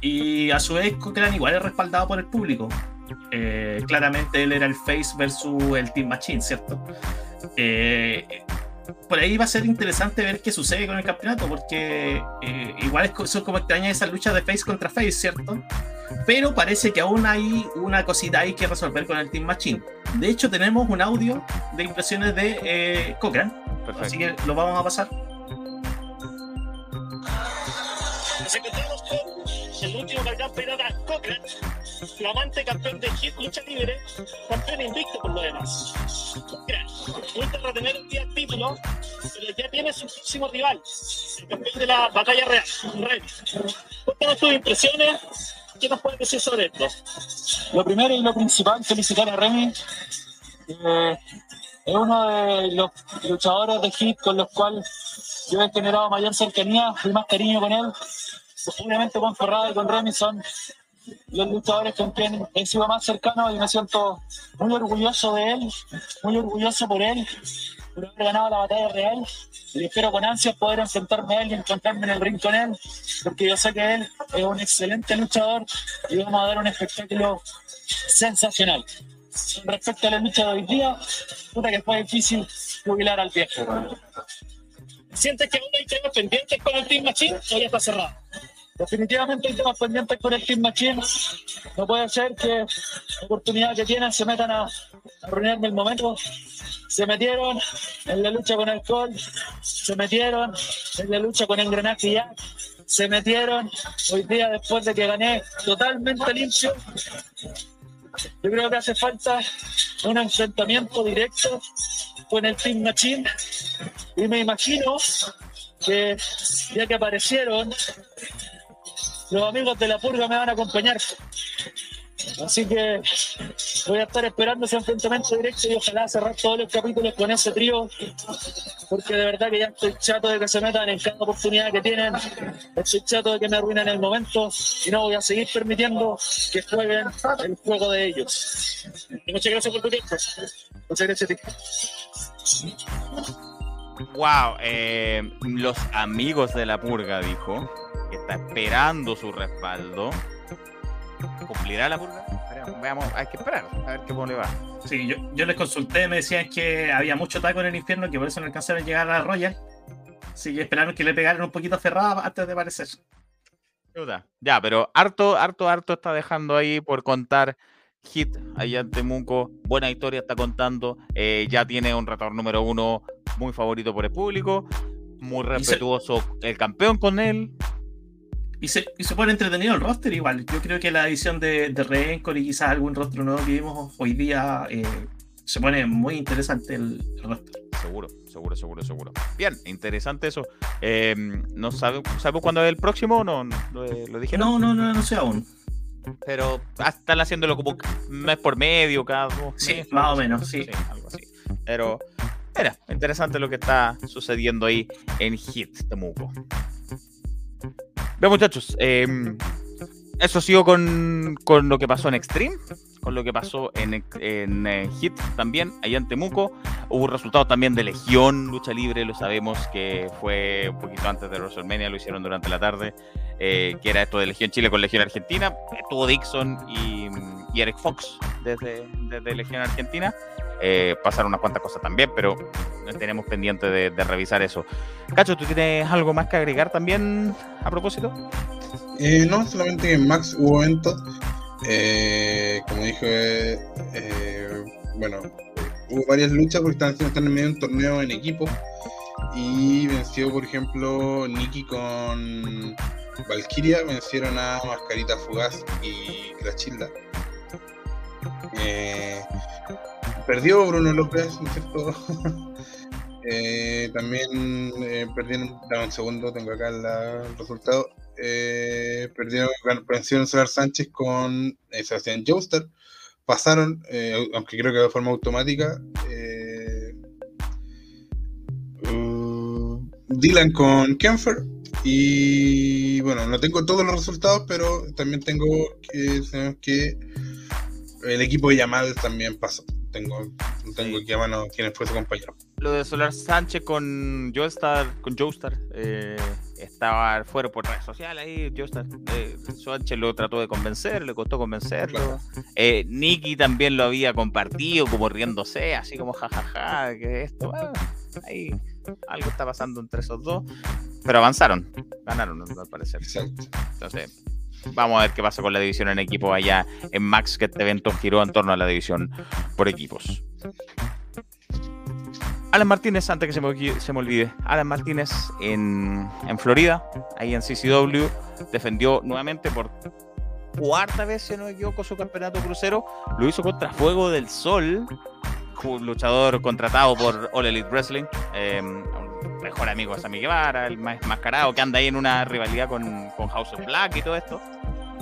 Y a su vez Cochran igual es respaldado por el público. Eh, claramente él era el face versus el Team Machine, ¿cierto? Eh, por ahí va a ser interesante ver qué sucede con el campeonato, porque eh, igual es son como extrañas esas luchas de face contra face, ¿cierto? Pero parece que aún hay una cosita ahí que resolver con el Team Machine. De hecho, tenemos un audio de impresiones de eh, Cochran, así Perfecto. que lo vamos a pasar. Nos encontramos con el último campeón pirata Cochran, flamante campeón de Lucha Libre, campeón invicto por lo demás. Cochran, vuelve a retener el día del título, pero ya tiene su próximo rival, el campeón de la batalla real, Red. Cuéntanos tus impresiones, ¿qué nos puedes decir sobre esto? Lo primero y lo principal, felicitar a Remy. Eh, es uno de los luchadores de hit con los cuales yo he generado mayor cercanía y más cariño con él. Obviamente con Ferrada y con Remy son los luchadores con quien he sido más cercano y me siento muy orgulloso de él, muy orgulloso por él, por haber ganado la batalla real. Y espero con ansias poder enfrentarme a él y encontrarme en el ring con él, porque yo sé que él es un excelente luchador y vamos a dar un espectáculo sensacional. Respecto a la lucha de hoy día, puta que fue difícil jubilar al viejo. ¿Sientes que aún hay temas pendientes con el Team Machine o ya está cerrado? Definitivamente hay temas pendientes con el Team Machine. No puede ser que la oportunidad que tienen se metan a, a arruinarme el momento. Se metieron en la lucha con alcohol, se metieron en la lucha con engranaje ya, se metieron hoy día después de que gané totalmente limpio. Yo creo que hace falta un enfrentamiento directo con el Team Machine y me imagino que ya que aparecieron los amigos de la purga me van a acompañar. Así que voy a estar esperando ese enfrentamiento directo y ojalá cerrar todos los capítulos con ese trío, porque de verdad que ya estoy chato de que se metan en cada oportunidad que tienen, estoy chato de que me arruinen el momento y no voy a seguir permitiendo que jueguen el juego de ellos. Y muchas gracias por tu tiempo. Muchas gracias a ti. Wow, eh, los amigos de la purga dijo que está esperando su respaldo. ¿Cumplirá la purga? Veamos, hay que esperar a ver qué cómo le va. Sí, yo, yo les consulté, me decían que había mucho taco en el infierno, que por eso no alcanzaron a llegar a la Royal. Así que esperaron que le pegaran un poquito cerrada antes de aparecer. Ya, pero harto, harto, harto está dejando ahí por contar. Hit allá en Temuco, buena historia está contando. eh, ya tiene un retador número uno muy favorito por el público. Muy se- respetuoso el campeón con él. Y se, y se pone entretenido el roster igual. Yo creo que la edición de, de Rencor y quizás algún roster nuevo que vimos hoy día eh, se pone muy interesante el, el roster. Seguro, seguro, seguro, seguro. Bien, interesante eso. Eh, no sabe, ¿Sabemos cuándo es el próximo? No, lo, lo dije. No, no, no, no sé aún. Pero están haciéndolo como mes por medio, cada dos Sí, meses, más o menos, sí. algo así. Pero, mira, interesante lo que está sucediendo ahí en Hit Temuco. Bien, muchachos, eh, eso sigo con, con lo que pasó en Extreme, con lo que pasó en, en, eh, Hit también, allá en Temuco. Hubo resultados también de Legión, lucha libre, lo sabemos que fue un poquito antes de WrestleMania, lo hicieron durante la tarde, eh, que era esto de Legión Chile con Legión Argentina. Estuvo Dixon y, y Eric Fox desde, desde Legión Argentina. Eh, pasaron unas cuantas cosas también, pero tenemos pendiente de, de revisar eso. Cacho, ¿tú tienes algo más que agregar también a propósito? Eh, no, solamente en Max hubo eventos. Eh, como dije, eh, bueno, hubo varias luchas porque están, están en medio de un torneo en equipo. Y venció, por ejemplo, Nikki con Valkyria. Vencieron a Mascarita Fugaz y Crachilda. Eh, perdió Bruno López, ¿no es cierto? También perdieron, dame un segundo, tengo acá la- el resultado. Eh, perdieron, vencieron Solar Sánchez con eh, Sebastián Joestar. Pasaron, eh, aunque creo que de forma automática. eh, uh, Dylan con Kenfer. Y bueno, no tengo todos los resultados, pero también tengo que, que el equipo de Yamal también pasó. Tengo, tengo aquí a mano quién fue su compañero. Lo de Solar Sánchez con Joestar, con Joestar, eh, estaba fuera por redes sociales ahí. Joestar, eh, lo trató de convencer, le costó convencerlo. Claro. Eh, Nicky también lo había compartido, como riéndose, así como jajaja, que esto. Ah, ahí algo está pasando entre esos dos. Pero avanzaron, ganaron, al parecer. Exacto. Entonces, vamos a ver qué pasa con la división en equipo allá en Max, que este evento giró en torno a la división por equipos. Alan Martínez, antes que se me, olvide- Alan Martínez en, Florida, ahí en CCW, defendió nuevamente por cuarta vez, si no me equivoco, su campeonato crucero. Lo hizo contra Fuego del Sol, luchador contratado por All Elite Wrestling, un mejor amigo de Sammy Guevara, el más mascarado que anda ahí en una rivalidad con, con House of Black y todo esto.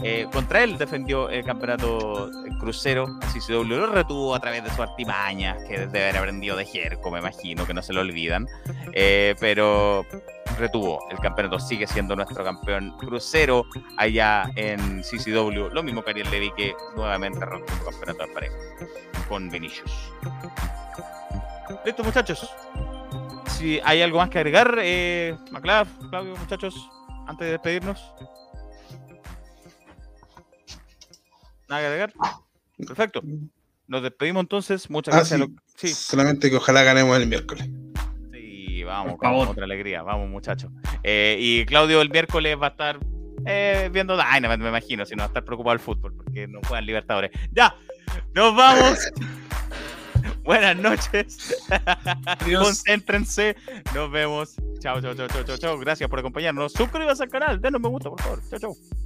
Eh, contra él defendió el campeonato crucero, CCW lo retuvo a través de su artimaña, que debe haber aprendido de Jerko, me imagino, que no se lo olvidan. Eh, pero retuvo el campeonato, sigue siendo nuestro campeón crucero allá en CCW. Lo mismo que Ariel Levy, que nuevamente rompió el campeonato de pareja con Vinicius. Listo, muchachos. Si hay algo más que agregar, eh, Maclav, Claudio, muchachos, antes de despedirnos. ¿Nada que agregar? Perfecto. Nos despedimos entonces. Muchas Ah, gracias. a sí. lo- sí, Solamente que ojalá ganemos el miércoles. Sí, vamos, con otra alegría, vamos muchachos. Eh, y Claudio el miércoles va a estar eh, viendo Dynamite, me imagino, si no va a estar preocupado el fútbol, porque no juegan Libertadores. Ya, nos vamos. Buenas noches. Adiós. Concéntrense. Nos vemos. Chao, chao, chao, chao, chao, chao. Gracias por acompañarnos. Suscríbanse al canal. Denos me gusta, por favor. Chao, chao.